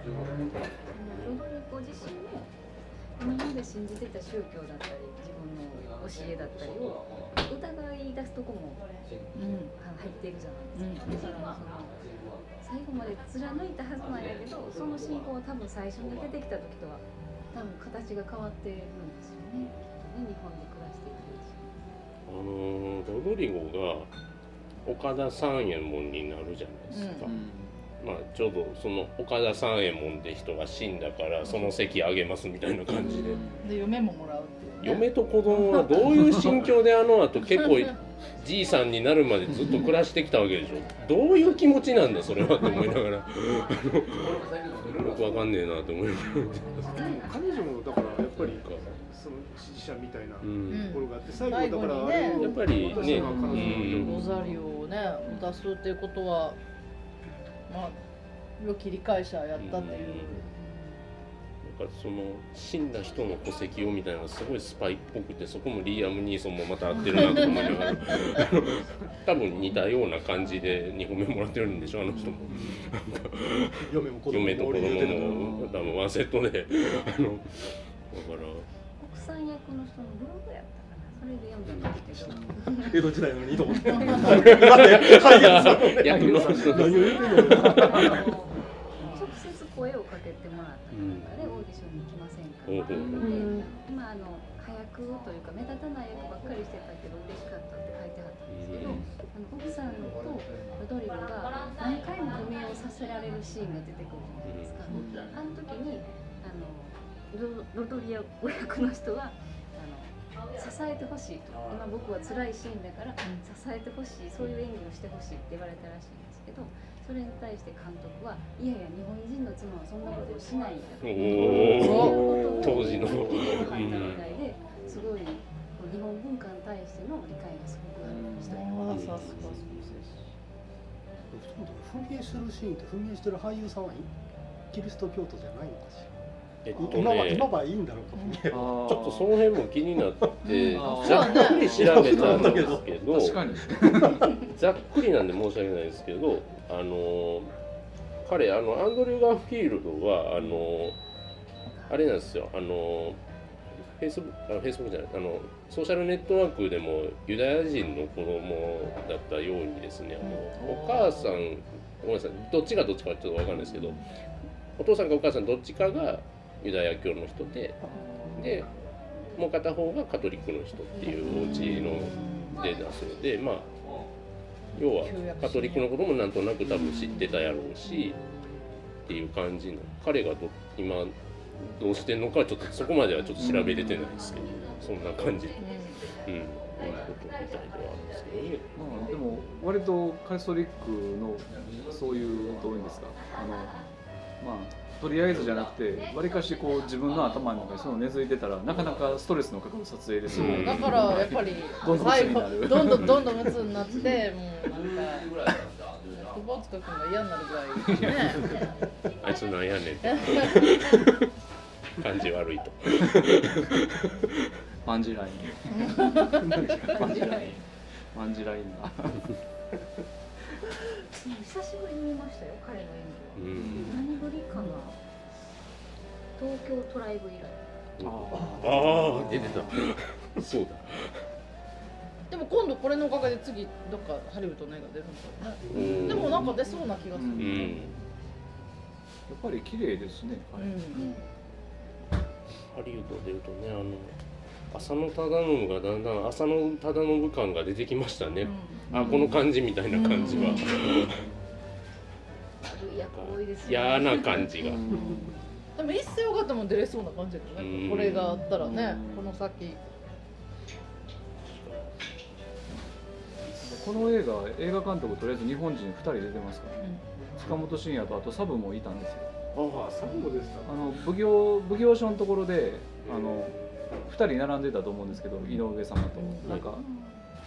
ロドリゴ自身も今まで信じてた宗教だったり自分の教えだったりを疑い出すとこもうん入っているじゃないですか。だからその最後まで貫いたはずなんやけどその信仰は多分最初に出てきた時とは多分形が変わってるんですよねきっと。ね日本で暮らしていくうちあのロドリゴが岡田三右衛門になるじゃないですか、まあちょうどその岡田三右衛門って人が死んだからその席あげますみたいな感じで、で嫁ももらうっていう、ね、嫁と子供はどういう心境であの後結構 じいさんになるまでずっと暮らしてきたわけでしょ。どういう気持ちなんだそれはと思いながら。あのよくわかんねえなと思いなが彼女もだからやっぱりらその支持者みたいなとうん。ころがあって最後だからやっぱりね。ロザリオをね出すっていうことはまあ良き理解者やったっていう、だかその死んだ人の戸籍をみたいなすごいスパイっぽくてそこもリーアム・ニーソンもまた合ってるなと思いながら多分似たような感じで2本目もらってるんでしょあの人も。嫁も子供嫁と子供も。多分ワンセットで。あのだから奥さん役の人のブログやったかなそれで読ん。だんですけど江戸時代のにと思って。待って俳優さん役の人何を言ってんの？直接声をかけてもらった方でオーディションに来ませんかほうほうほうで今あの早くというか目立たない役ばっかりしてたけど嬉しかったって書いてあったんですけど、あの奥さんとロドリゴが何回も踏みをさせられるシーンが出てくるじゃないですか。あの時にあのロロドリゴ役の人はえてほしいと。今僕は辛いシーンだから支えてほしいそういう演技をしてほしいって言われたらしいんですけどそれに対して監督はいやいや日本人の妻はそんなことをしないんだと。おお当時の。書いたみたいですごいこう日本文化に対しての理解がすごくある人や。ああさすが噴煙してるシーンって噴煙してる俳優さん。はキリスト教徒じゃないのかしえっ今はね今はいいんだろうかちょちょっとその辺も気になってうん。ざっくり調べたんですけど確かに。ざっくりなんで申し訳ないですけどあの彼あのアンドリュー・ガーフィールドはあのあれなんですよ。あのフェイスブックあフェイスブックじゃないあのソーシャルネットワークでもユダヤ人の子供だったようにですねあのお母さんごめんなさいどっちがどっちかはちょっと分かんないですけどお父さんかお母さんどっちかがユダヤ教の人ででもう片方がカトリックの人っていうお家のでだそうでまあ要はカトリックのこともなんとなく多分知ってたやろうしっていう感じの彼がど今どうしてんのかはちょっとそこまではちょっと調べれてないですけどそんな感じでうん。いうことみたいではあるんですけど。ねまあでも割とカトリックのそういうどういうんですか？あのまあとりあえずじゃなくてわりかしこう自分の頭の中にその根付いてたらなかなかストレスのかかる撮影ですうん。だからやっぱりどんどん最後どんどんどんどん鬱になってもうなんか久保塚君が嫌になるぐらいね。あいつなんやねんって感じ悪い。とパンジライン。パンジライン。パンジラインが久しぶりに見ましたよ彼の演う技ん。何ぶりかな。東京トライブ以来。ああ出てた。そうだ。でも今度これのおかげで次どっかハリウッドの映画出るんだろうね。うん。でもなんか出そうな気がする、うん。うんやっぱり綺麗ですね、はいうん。ハリウッド出るとねあの浅野忠信がだんだん浅野忠信感が出てきましたね、あこの感じみたいな感じは、嫌な感じが、でも一世尾形も出れそうな感じだよね。これがあったらねうんこの先。この映画映画監督とりあえず日本人2人出てますから。ね、塚本慎也とあとサブもいたんですよ。ああ、サンゴでした。あの奉行奉行所のところであの2人並んでたと思うんですけど井上様と。なんか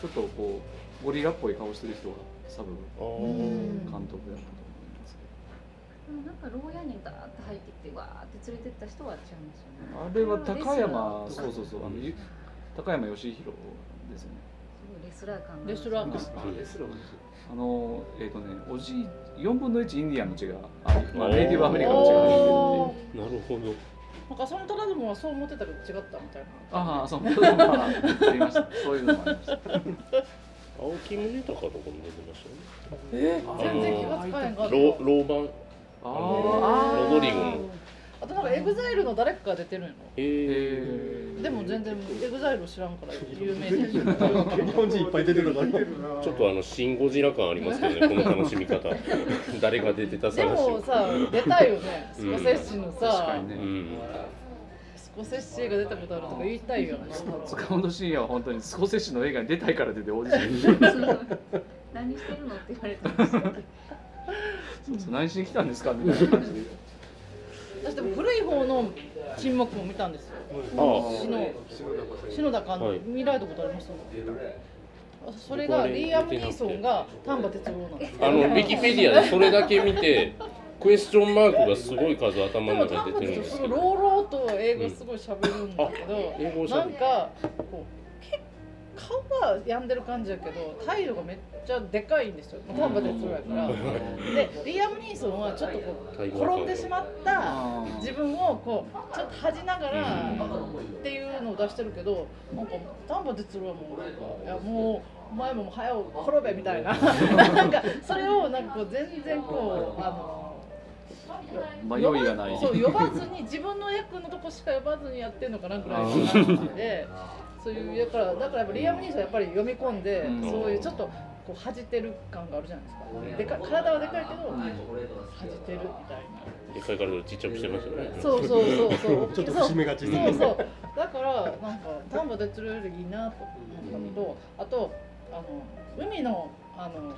ちょっとこうゴリラっぽい顔してる人がサブ監督だったとでもなんか牢屋にダーって入ってきてわーって連れてった人は違いますよね。どあれは高山そうそうそう。あのゆ高山義弘ですよね。すごいレスラー感がレスラー感あレスラーもあのえっ、とねおじ4分の1インディアンの血があ、まあ、ネイティブアメリカの血が入ってるっていう。なるほど。なんかその忠信はそう思ってたけど違ったみたいな。ああそう。まあ言いました。そういうのもありました。青木宗隆とかも出てましたよね。えあ全然気がつかへんかった。ロ老版あロドリゴのあとなんかエグザイルの誰かが出てるんやろえでも全然エグザイル知らんから有名人。日本人いっぱい出てるから。ちょっとあのシン・ゴジラ感ありますけどね この楽しみ方。誰が出てたで探し。もさ出たいよね。スコセッシの確かにね。うんスコセッシ映画出たことあるとか言いたいよね。塚本慎也は本当にスコセッシの映画に出たいから出てオーディション。何してるのって言われてましたけどそう何しに来たんですかみたいな感じで。私でも古い方の沈黙も見たんですよ。あ篠篠田監はい督見られたことありますそれがリーアム・ニーソンが丹波哲郎なんです。あのウィキペディアでそれだけ見てクエスチョンマークがすごい数頭の中に出てるんですけど。すごい朗々と英語すごい喋るんだけど、英語をなんかこう結顔は病んでる感じだけど態度がめっちゃでかいんですよ。丹波哲郎やから。でリアム・ニーソンはちょっとこう転んでしまった。自分をこうちょっと恥じながらっていうのを出してるけどなんか丹波哲郎はもうなんかいやもうお前も早う転べみたいな。なんかそれをなんかこう全然こうあの迷いがない。そう呼ばずに自分の役のとこしか呼ばずにやってんのかなぐらいの感じでそういうだからだからやっぱリアム・ニーソンはやっぱり読み込んで、うんそういうちょっとこう恥じてる感があるじゃないですかでか体はでかいけど恥じてるみたいな。でかいからちっちゃくしてますよねそうそうそうそう。ちょっと節目がちそうそう。だからなんか丹波哲郎よりいいなと思ったのと、あとあの海のあの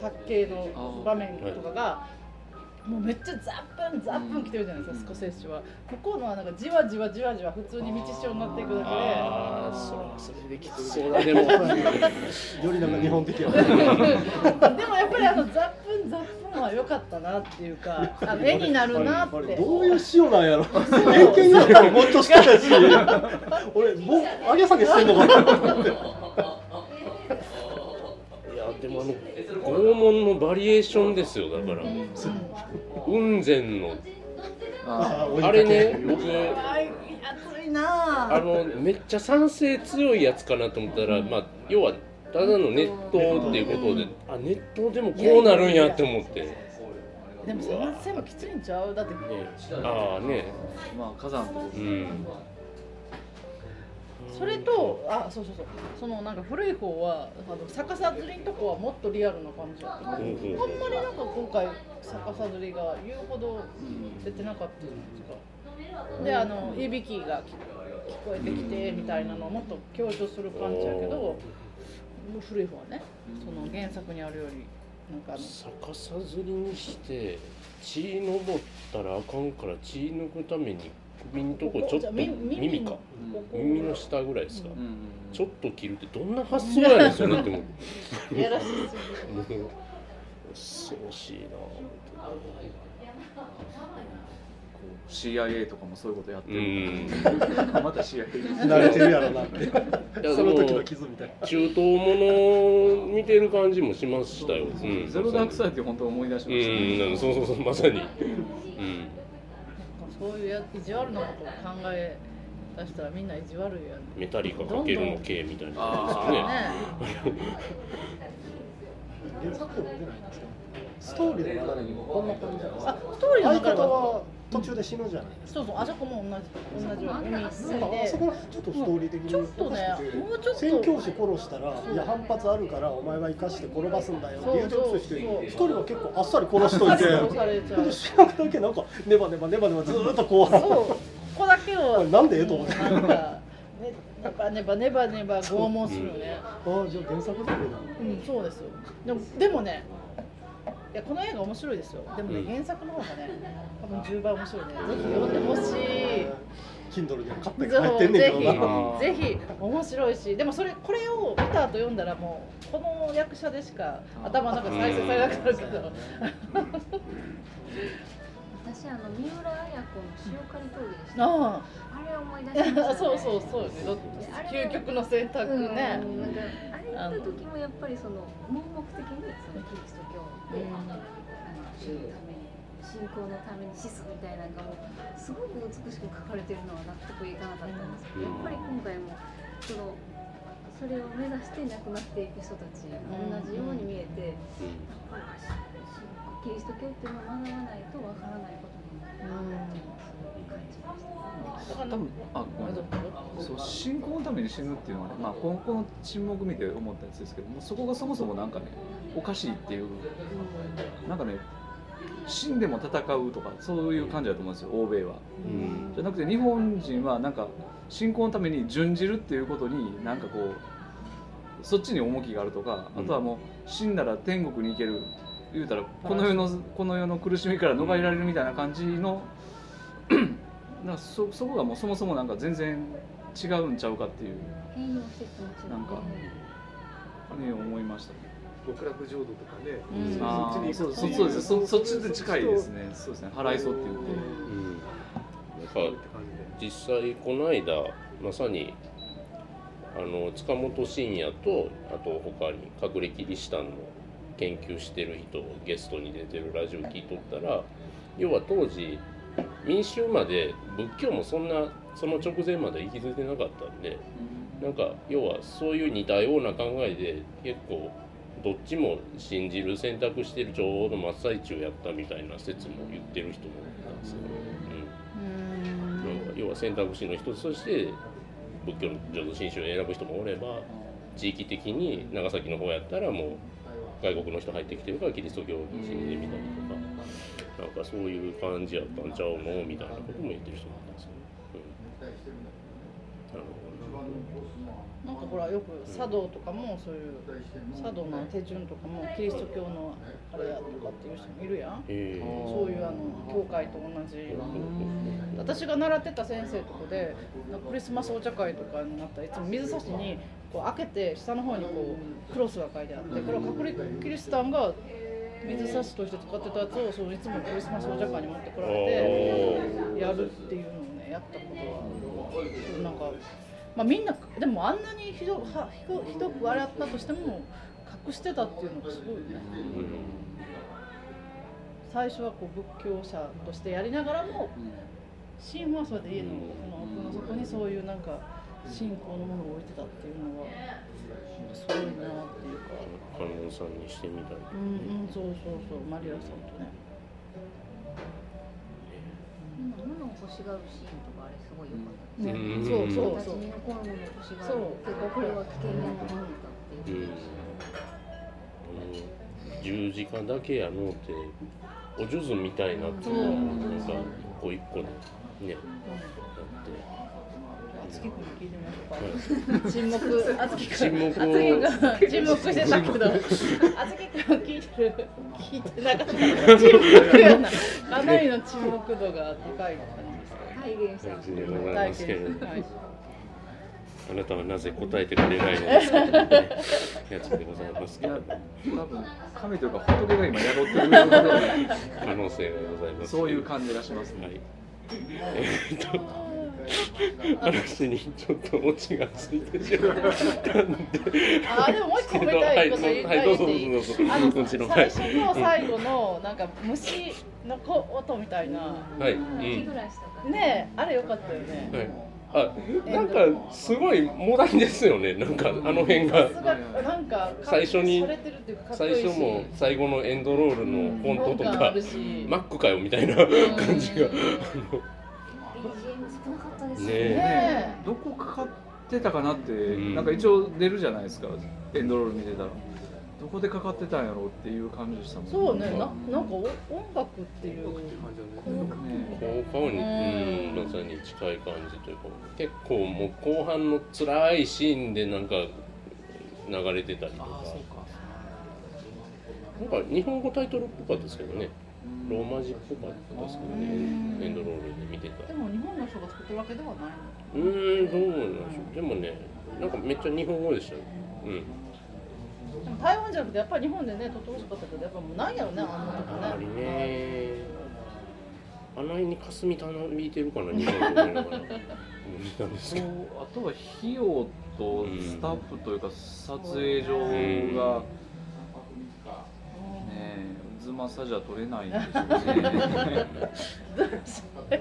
卓球の場面とかが。もうめっちゃザップンザップン来てるじゃないですか、スコセッシュは。向こうのはなんかじわじわじわじわ普通に道潮になっていくだああそれはそれできつそうだでもよりなんか日本的やけででもやっぱりあのザップンザップンは良かったなっていうかあの絵になるなってどういう塩なんやろ偏見やったらもっとしたし俺もう上げ下げしてんのかなっていやでもあの拷問のバリエーションですよだから。雲仙の。ああれね僕あい熱いな。あのめっちゃ賛成強いやつかなと思ったら、まあ、要はただの熱湯っていうことで、あ熱湯でもこうなるんやって思って、ね、でも三千もきついんちゃう？だってああね。まあ火山とうんそれとあそうそうそう。そのなんか古い方はあの逆さ釣りのとこはもっとリアルな感じだった。あんうんうん。まりなんか今回逆さ釣りが言うほど出てなかったじゃないですかであのいびきが聞聞こえてきてみたいなのをもっと強調する感じやけどもう古い方はねその原作にあるよりなんかあの逆さ釣りにして血登ったらあかんから血抜くために首のとこちょっと耳か。耳の下ぐらいですか、ちょっと切るってどんな発想やねんそれってもう。い やらしいすぎる。もう恐ろしいな。CIA とかもそういうことやってうるん。また CIA 慣れてるやろなって。いやその時のでも傷みたいな。中東もの見てる感じもしましたよ、うん、ゼロダークサイドって本当思い出しうました。ねん。そうそうそうまさに。うんそういうや意地悪なことを考え出したらみんな意地悪やん。メタリカかけるの K みたいな。あですよね。ね。原作読んでないんですか？ストーリーの流れにもこんな感じあか？ストーリーの相中は途中で死ぬじゃない。ですかそうそうあそこも同じ同じようにあそこでら辺ちょっとストーリー的にちょっとねもうちょっと。宣教師殺したらいや反発あるからお前は生かして転ばすんだよって言うてるとして一人は結構あっさり殺しといて。殺されちゃう。で主役だけなんかネバネバネバネバずーっとこうそう。ここだけを。なんで？と思って。ネバネバネバネバ拷問するよね。ああじゃあ原作だけどうんそうですよ。でもでもねいやこの映画面白いですよ。でもね、うん。原作の方がね多分10倍面白いね。ぜひ読んでほしい。Kindle には買って帰ってんねんけどな。ぜひ。ぜひ面白いし。でもそれこれを見た後読んだらもうこの役者でしか頭の中再生されなくなるけど。私あの三浦綾子の塩刈り峠でした。ああれ思い出しました、あ そうそうそうよね。どっ究極の選択ね、うんなんかあれ見た時もやっぱりその盲目的にそのキリストあのために信仰のために死すみたいなのがもうすごく美しく書かれてるのは納得いかなかったん。ですけど、やっぱり今回もそのそれを目指して亡くなっていく人たちが同じように見えて、やっぱりキリスト教っていうのを学ばないとわからないことになるなっていうの多分あごめんなさいそう信仰のために死ぬっていうのはね、まあ、このこの沈黙見て思ったやつですけどもそこがそもそもなんかねおかしいっていうなんかね死んでも戦うとかそういう感じだと思うんですよ欧米は。うんじゃなくて日本人はなんか信仰のために準じるっていうことになんかこうそっちに重きがあるとかあとはもう死んだら天国に行ける言うたらこの世のこの世の苦しみから逃れられるみたいな感じのなんかそそこがもうそもそもなんか全然違うんちゃうかっていうなんかね思いましたね。極楽浄土とかね、うん。そっちにそうそです。そそっちで近いですね。そうですね。払いそうって言って、うん。なんってか感じで。実際この間まさにあの塚本慎也とあと他に隠れキリシタンの研究してる人をゲストに出てるラジオ聞いとったら要は当時民衆まで仏教もそんなその直前まで行き着いてなかったんでなんか要はそういう似たような考えで結構どっちも信じる選択してるちょうど真っ最中やったみたいな説も言ってる人もいたんですよ、うん。うん。なんか要は選択肢の一つとして仏教の浄土真宗を選ぶ人もおれば地域的に長崎の方やったらもう外国の人入ってきてるからキリスト教を信じてみたりと。かなんかそういう感じやったんちゃうのみたいなことも言ってる人もいたんですよね。うん。なるなんかほらよく茶道とかもそういう茶道の手順とかもキリスト教のあれやとかっていう人もいるやん。えそういうあの教会と同じ。私が習ってた先生とかでクリスマスお茶会とかになったらいつも水差しにこう開けて下の方にこうクロスが書いてあってこれは隠れキリシタンが水差しとして使ってたやつをそういつもクリスマスお茶会に持ってこられてやるっていうのをねやったことはなんか、まあ、みんなでもあんなにひどはひどひどくあれやったとしても隠してたっていうのがすごいよね。最初はこう仏教者としてやりながらも神話そうで家の。その奥の底にそういうなんか信仰のものを置いてたっていうのはすごいなっていうか観音さんにしてみたりねうんそうそうそう。マリアさんとね。物を欲しがるシーンとかあれすごい良かったねうん。そうそうそう。私に残るものを欲しがる結構これは危険やと思ったっていう、うん。あの十字架だけやのってお数珠みたいなっていうのがなんか一個一個ね。やってあつきくんに聞いてみましょうか。沈黙。あつきくん沈黙。をあつきが沈黙してたけど。あつきくん聞いてる聞いてなかったかなりの沈黙度が高い感じです体現した感じでござい。ますけれどはい。あなたはなぜ答えてくれない。のですかやつでござい。ますけれど多分神とい。うか仏が今宿ってるような可能性がござい。ますそうい。う感じがしますね、はい。えーっと話にちょっとオチがついてしまったんであでももう一個褒めたいこと言いたいはいどうぞ。っていいどうぞ。あのもちろんはい最初の最後のなんか虫のこ音みたいな。はい、うん。ねえあれよかったよね、はい、あなんかすごいモダンですよね。なんかあの辺が。さすがなんかか最初に最初も最後のエンドロールのフォントとかマックかよみたいな感じがですよね。ねねどこかかってたかなって、ん。なんか一応出るじゃないですか。エンドロール見てたら。どこでかかってたんやろうっていう感じでしたもんそうね。ななんかなんかお音楽っていう。って感じだね。ね効果音に、うん、まさに近い感じというか。結構もう後半の辛いシーンでなんか流れてたりとか。ああそうか。なんか日本語タイトルっぽかったですけどねローマ字っぽかったですけどね。うん。エンドロールで見てた。でも日本の人が作ってるわけではないのうーんどうなんでしょうでもねなんかめっちゃ日本語でしたよ。うん。でも台湾じゃなくてやっぱり日本でね撮ってほしかったけどやっぱもうないやろねあんなとあまりこね。あの辺に霞たなびいてるかな日本語であとは費用とスタッフというか撮影所が、ねえ渦政じゃ撮れないんでしょうね。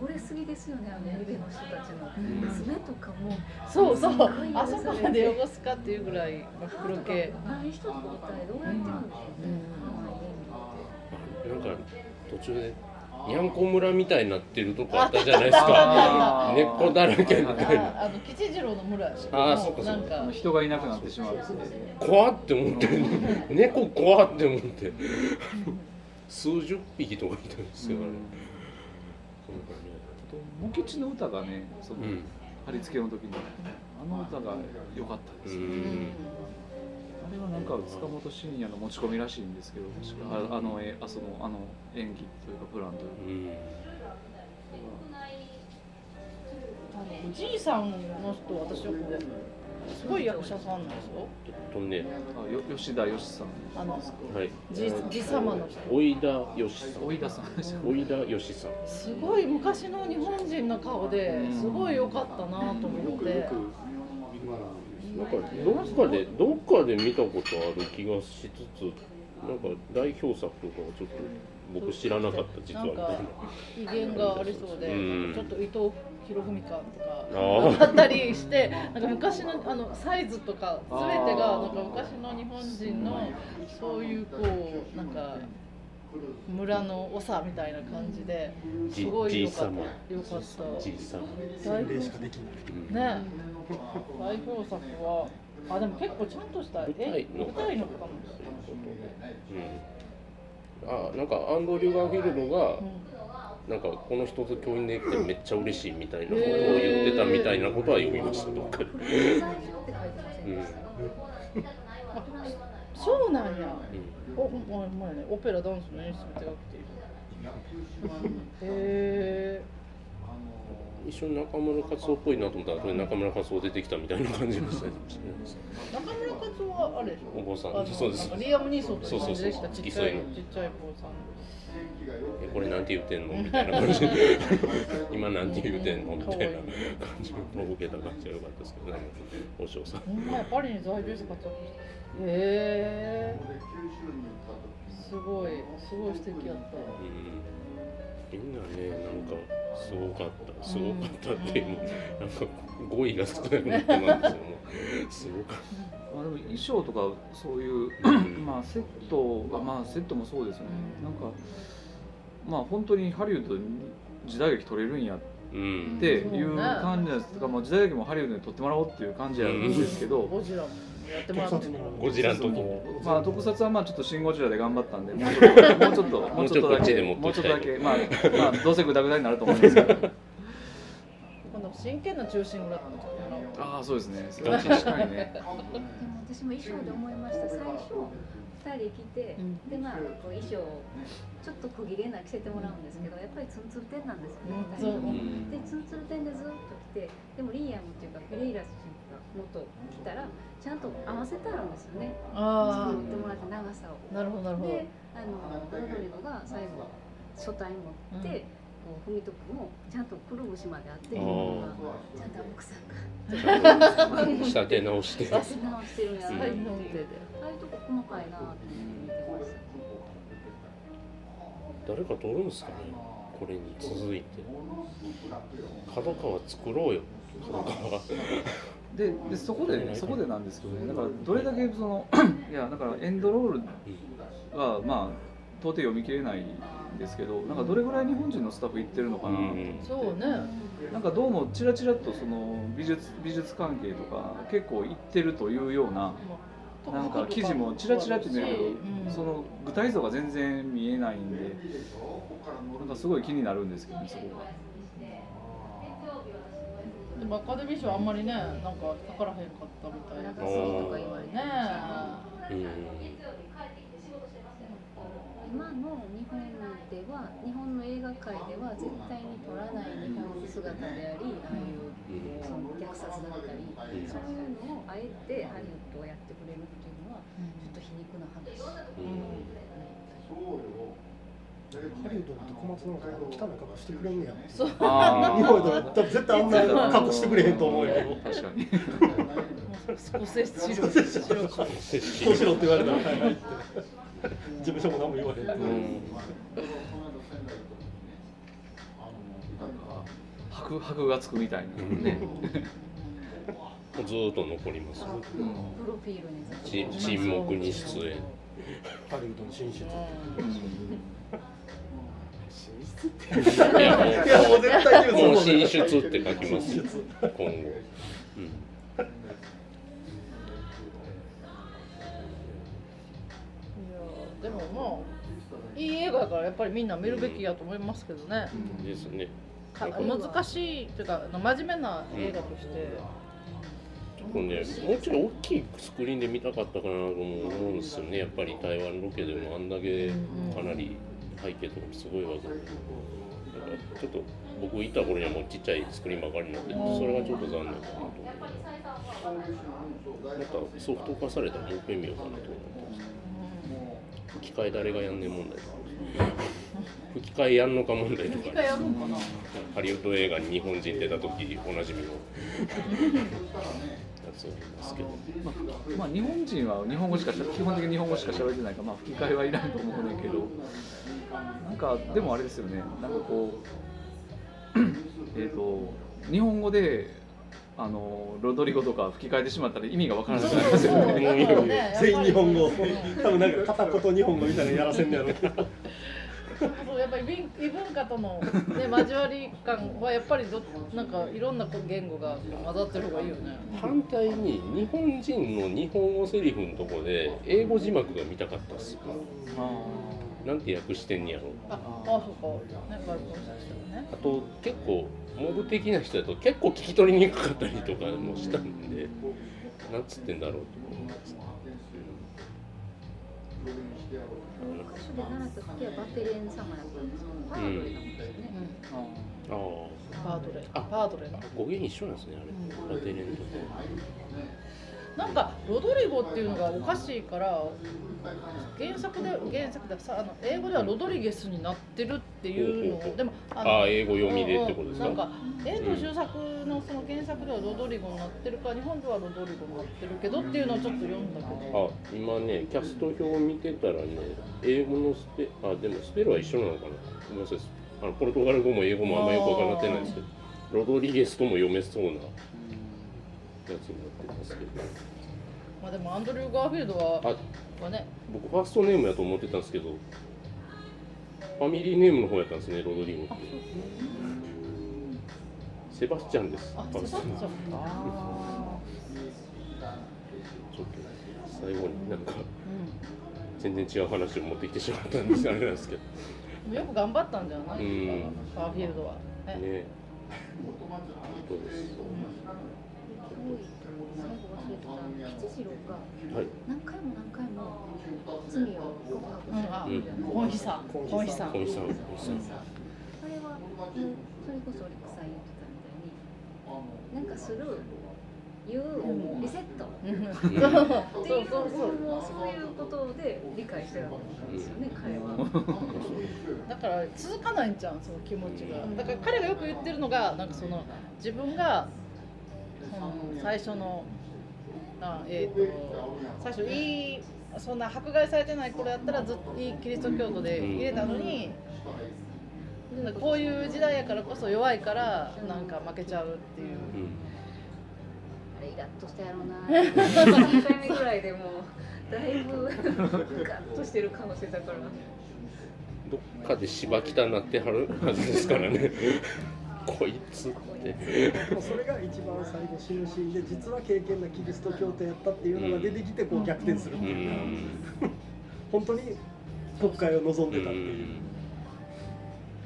汚れすぎですよねあの腕の人たちのん。爪とかも。そうそう。あそこまで汚すかっていうぐらい黒系。何一つ一体どうやってるんでしょうね、なんか途中でにゃんこ村みたいになってるとこあったじゃないですか。根っこだらけみたいな。ああの吉次郎の村し。あーそっかそっか。なんか。人がいなくなってしまう怖って思って猫怖って思って。数十匹とかいたんですよ、あれ。モキチの歌がねその、うん。貼り付けの時にあの歌が良かったですね、うん。あれはなんか塚本慎也の持ち込みらしいんですけど確か。ああのえあそのあの演技というかプランというか。おじいさんの人私よくすごい役者さんなんですよ。えっとねあよ吉田よしさんあのはい。じじ様の人。おいだよしさん。追い出さん。おいだよしさん。すごい昔の日本人の顔ですごい良かったなと思って。よくよくなんかどっかでどっかで見たことある気がしつつなんか代表作とかはちょっと僕知らなかった実はみたいな。威厳がありそうで、うん。ちょっと伊藤博文館とかあったりしてなんか昔のあのサイズとか全てがなんか昔の日本人のそういうこうなんか村の長みたいな感じですじごい良かった。じい様。良かった。じいさん代表礼しかできない。ね代表作はあでも結構ちゃんとした舞台の舞台の方もうん。あなんかアンドリュー・ガーフィールドがうんなんかこの人と共演できてめっちゃ嬉しいみたいなことを言ってたみたいなことは読みましたどっかで、そうなんや。うん。おねオペラダンスの演出も手がけているへえ一瞬中村克夫っぽいなと思ったらこれ中村克夫出てきたみたいな感じがしたりし中村克夫はあれでしょお坊さんそうですリアム・ニーソンという感じでしたちっちゃいちっちゃい坊さんえこれなんて言ってんのみたいな感じ今なんて言うてんのみたいな感じのとぼけた感じが良かったですけどねお嬢さんほんまやパリに在住して活躍してへえすごいすごい素敵やったうんみんなねなんかすごかったすごかったっていうのなんか語彙が少なくなってますけどもすごかっまあ、でも衣装とかそういう、ん。まあセットがまあセットもそうですよね、なんかまあ本当にハリウッドに時代劇撮れるんやったうん。ていう感じなんです。とか、まあ、時代劇もハリウッドに撮ってもらおうっていう感じなんですけど、ゴジラもやってもらってるゴジラの時まあ特撮はまあちょっとシンゴジラで頑張ったんでもうちょっと もうちょっとだけもうちょっとだけまあまあどうせグダグダになると思うんですけど。真剣な中心蔵ってのを作ってもらおうああそうですね。それは確かにね。でも私も衣装で思いました。最初2人来て、うん。でまあこう衣装をちょっと小切れな着せてもらうんですけどやっぱりツンツルテンなんですよね。うん。二人とも。う。んでツンツルテンでずっと来てでもリーアムっていうかフェレイラ氏がもっと来たらちゃんと合わせてあるんですよね。あ作ってもらって長さを。あなるほどなるほど。であのロドリゴが最後書体持って、こう踏みとくもちゃんとくるぶしまであってるのがちゃんと奥さんが。仕立て直して出し直してるんや才なってああいうとこ細かいなって見てました。誰か撮るんですかねこれに続いて。角川作ろうよ角川ででそこでそこでなんですけどね。だからどれだけその いやだからエンドロールはまあ到底読み切れないんですけどなんかどれぐらい日本人のスタッフ行ってるのかなと思って、そうね。なんかどうもちらちらっとその美術美術関係とか結構行ってるというようななんか記事もちらちらって見るけど、うん。その具体像が全然見えないんでなんかすごい気になるんですけどねそこが。でもアカデミー賞あんまりねなんかかからへんかったみたいな長すぎとか言われてねうん。今の日本では日本の映画界では絶対に撮らない日本姿でありああいうその虐殺だったりそういうのをあえてハリウッドがやってくれるっていうのはちょっと皮肉な話。ハリウッドって小松なんか汚い格好してくれんねやそうあ日本だったら絶対あんな格好してくれへんと思うよ確かに少し治療しろそうしろって言われたらはいはいって事務所も何も言わへん箔箔がつくみたいなね。ずーっと残りますプロフィールにずっとち沈黙に出演ハリウッドの進出いやもう絶対ニュースもうも進出って書きます今後、でもまあいい映画だからやっぱりみんな見るべきやと思いますけどね、ですね。か難しいというか真面目な映画として、ちょっとねもうちょい大きいスクリーンで見たかったかなとも思うんですよね。やっぱり台湾ロケでもあんだけかなり背景とかもすごいわけでだとかちょっと僕行った頃にはもうちっちゃいスクリーンばかりになっててそれがちょっと残念かなと思ってなんかソフト化されたらもう一遍見ようかなと思ってます吹き替え誰がやんねん問題とか。吹き替えやんのか問題とかハリウッド映画に日本人出た時おなじみの やつを見ますけどまあ、まあ、日本人は日本語しか基本的に日本語しか喋ってないから、まあ、吹き替えはいらんと思うねんけど。なんかでもあれですよね。なんかこうえっと日本語であのロドリゴとか吹き替えてしまったら意味がわからなくなりますよね。全員日本語。多分なんか片言日本語みたいなのやらせんのやろう。そうやっぱり異異文化との、ね、交わり感はやっぱりどなんかいろんな言語が混ざってる方がいいよね。反対に日本人の日本語セリフのとこで英語字幕が見たかったっすあなんて訳してんねやろ？あ、あ、そうか。ね、外国の人はね。あと結構モブ的な人だと結構聞き取りにくかったりとかもしたんでなんつってんだろうと思います昔で習った時はバテレン様やったんですけどパードレなんですよね、ああパートレ。あパートレなあ。語源一緒なんですねあれ。ラテレンとなんかロドリゴっていうのがおかしいから原作で原作でさあの英語ではロドリゲスになってるっていうのをでもああ英語読みでってことですか？なんか遠藤周作のその原作ではロドリゴになってるから日本ではロドリゴになってるけどっていうのをちょっと読んだけど。あ今ねキャスト表を見てたらね英語のスペあでもスペルは一緒なのかな？ごめんなさい。あのポルトガル語も英語もあんまよく分からってないんですけどロドリゲスとも読めそうなやつになってますけど。まあでもアンドリュー・ガーフィールドはあはね。僕ファーストネームやと思ってたんですけどファミリーネームの方やったんですねロドリゴってセバスチャンです。あファーストネームそうそうあちょっと最後になんかーう全然違う話を持ってきてしまったんですあれなんですけど。んよく頑張ったんじゃないうん。ガーフィールドは。ね。ね。そうですすごい。最後忘れてた。吉次郎がはい。何回も何回も罪を告白うん、あした本悲さん小西さんあれは、うんそれこそオリックさん言ってたみたいになんかする言うリセット。うんっていうそうそうもうそういうことで理解してるわけですよね、彼は。だから続かないんじゃんその気持ちが。だから彼がよく言ってるのがなんかその自分が最初のあえー、と最初いいそんな迫害されてない頃やったらずっといいキリスト教徒で入れたのに、なんかこういう時代やからこそ弱いからなんか負けちゃうっていう。うんあれイラッとしたやろうな。3回目ぐらいでもうだいぶガッとしてる顔してたから。どっかで芝汚なってはるはずですからねこいつって。それが一番最後死ぬシーンで実は敬虔なキリスト教徒やったっていうのが出てきてこう逆転する。ってういうか、ん。本当に国会を望んでたっていう。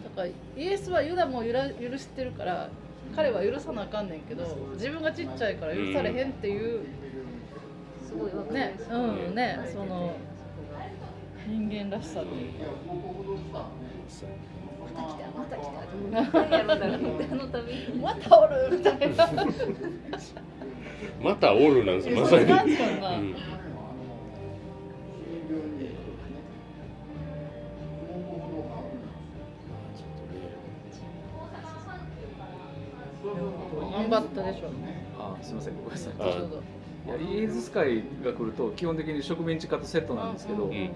だからイエスはユダもゆら許してるから彼は許さなあかんねんけど自分がちっちゃいから許されへんっていう、すごいわねうんねその人間らしさっていうかまた来たまた来た何回やるんだろうってあの度にまたおるみたいなまたおるなんですよまさに、そうなんですかなうん頑張ったでしょあすみませんごめんなさい。イエズス会が来ると基本的に植民地化とセットなんですけど、うん。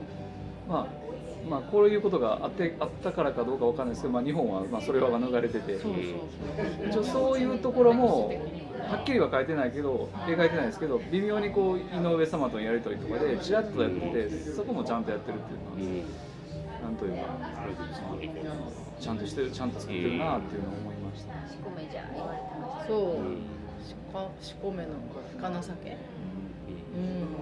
まあまあこういうことがあってあったからかどうかわかんないですけど、まあ、日本はまあそれは逃れてて。そうそう一応そういうところもはっきりは書いてないけど描いてないですけど微妙にこう井上様とのやり取りとかでちらっとやっててそこもちゃんとやってるっていうのはうん。なんというかちゃんとしてるちゃんと作ってるなっていうのを思いました。仕込めじゃ言われてましたそう。うんしかしこめの深情けうん。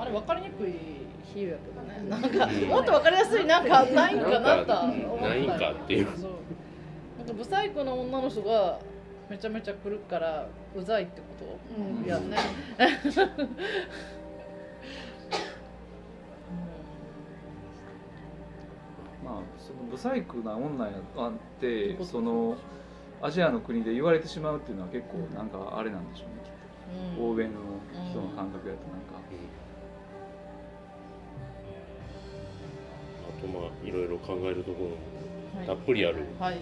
あれ分かりにくい比喩やけどねなんかうん。もっと分かりやすいなんかないんかなと思った。ないんかっていう。なんかブサイクの女の人がめちゃめちゃ来るからうざいってこと、うん。いやね。まあそのブサイクな女やあってそのアジアの国で言われてしまうっていうのは結構なんかあれなんでしょうねきっと。うん。欧米の人の感覚やととまあいろいろ考えるところもはい。たっぷりある、はい。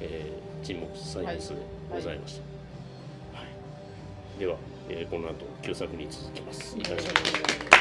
えー沈黙サイエンスでございました、はい。では、えーこの後旧作に続きます。い。ただきます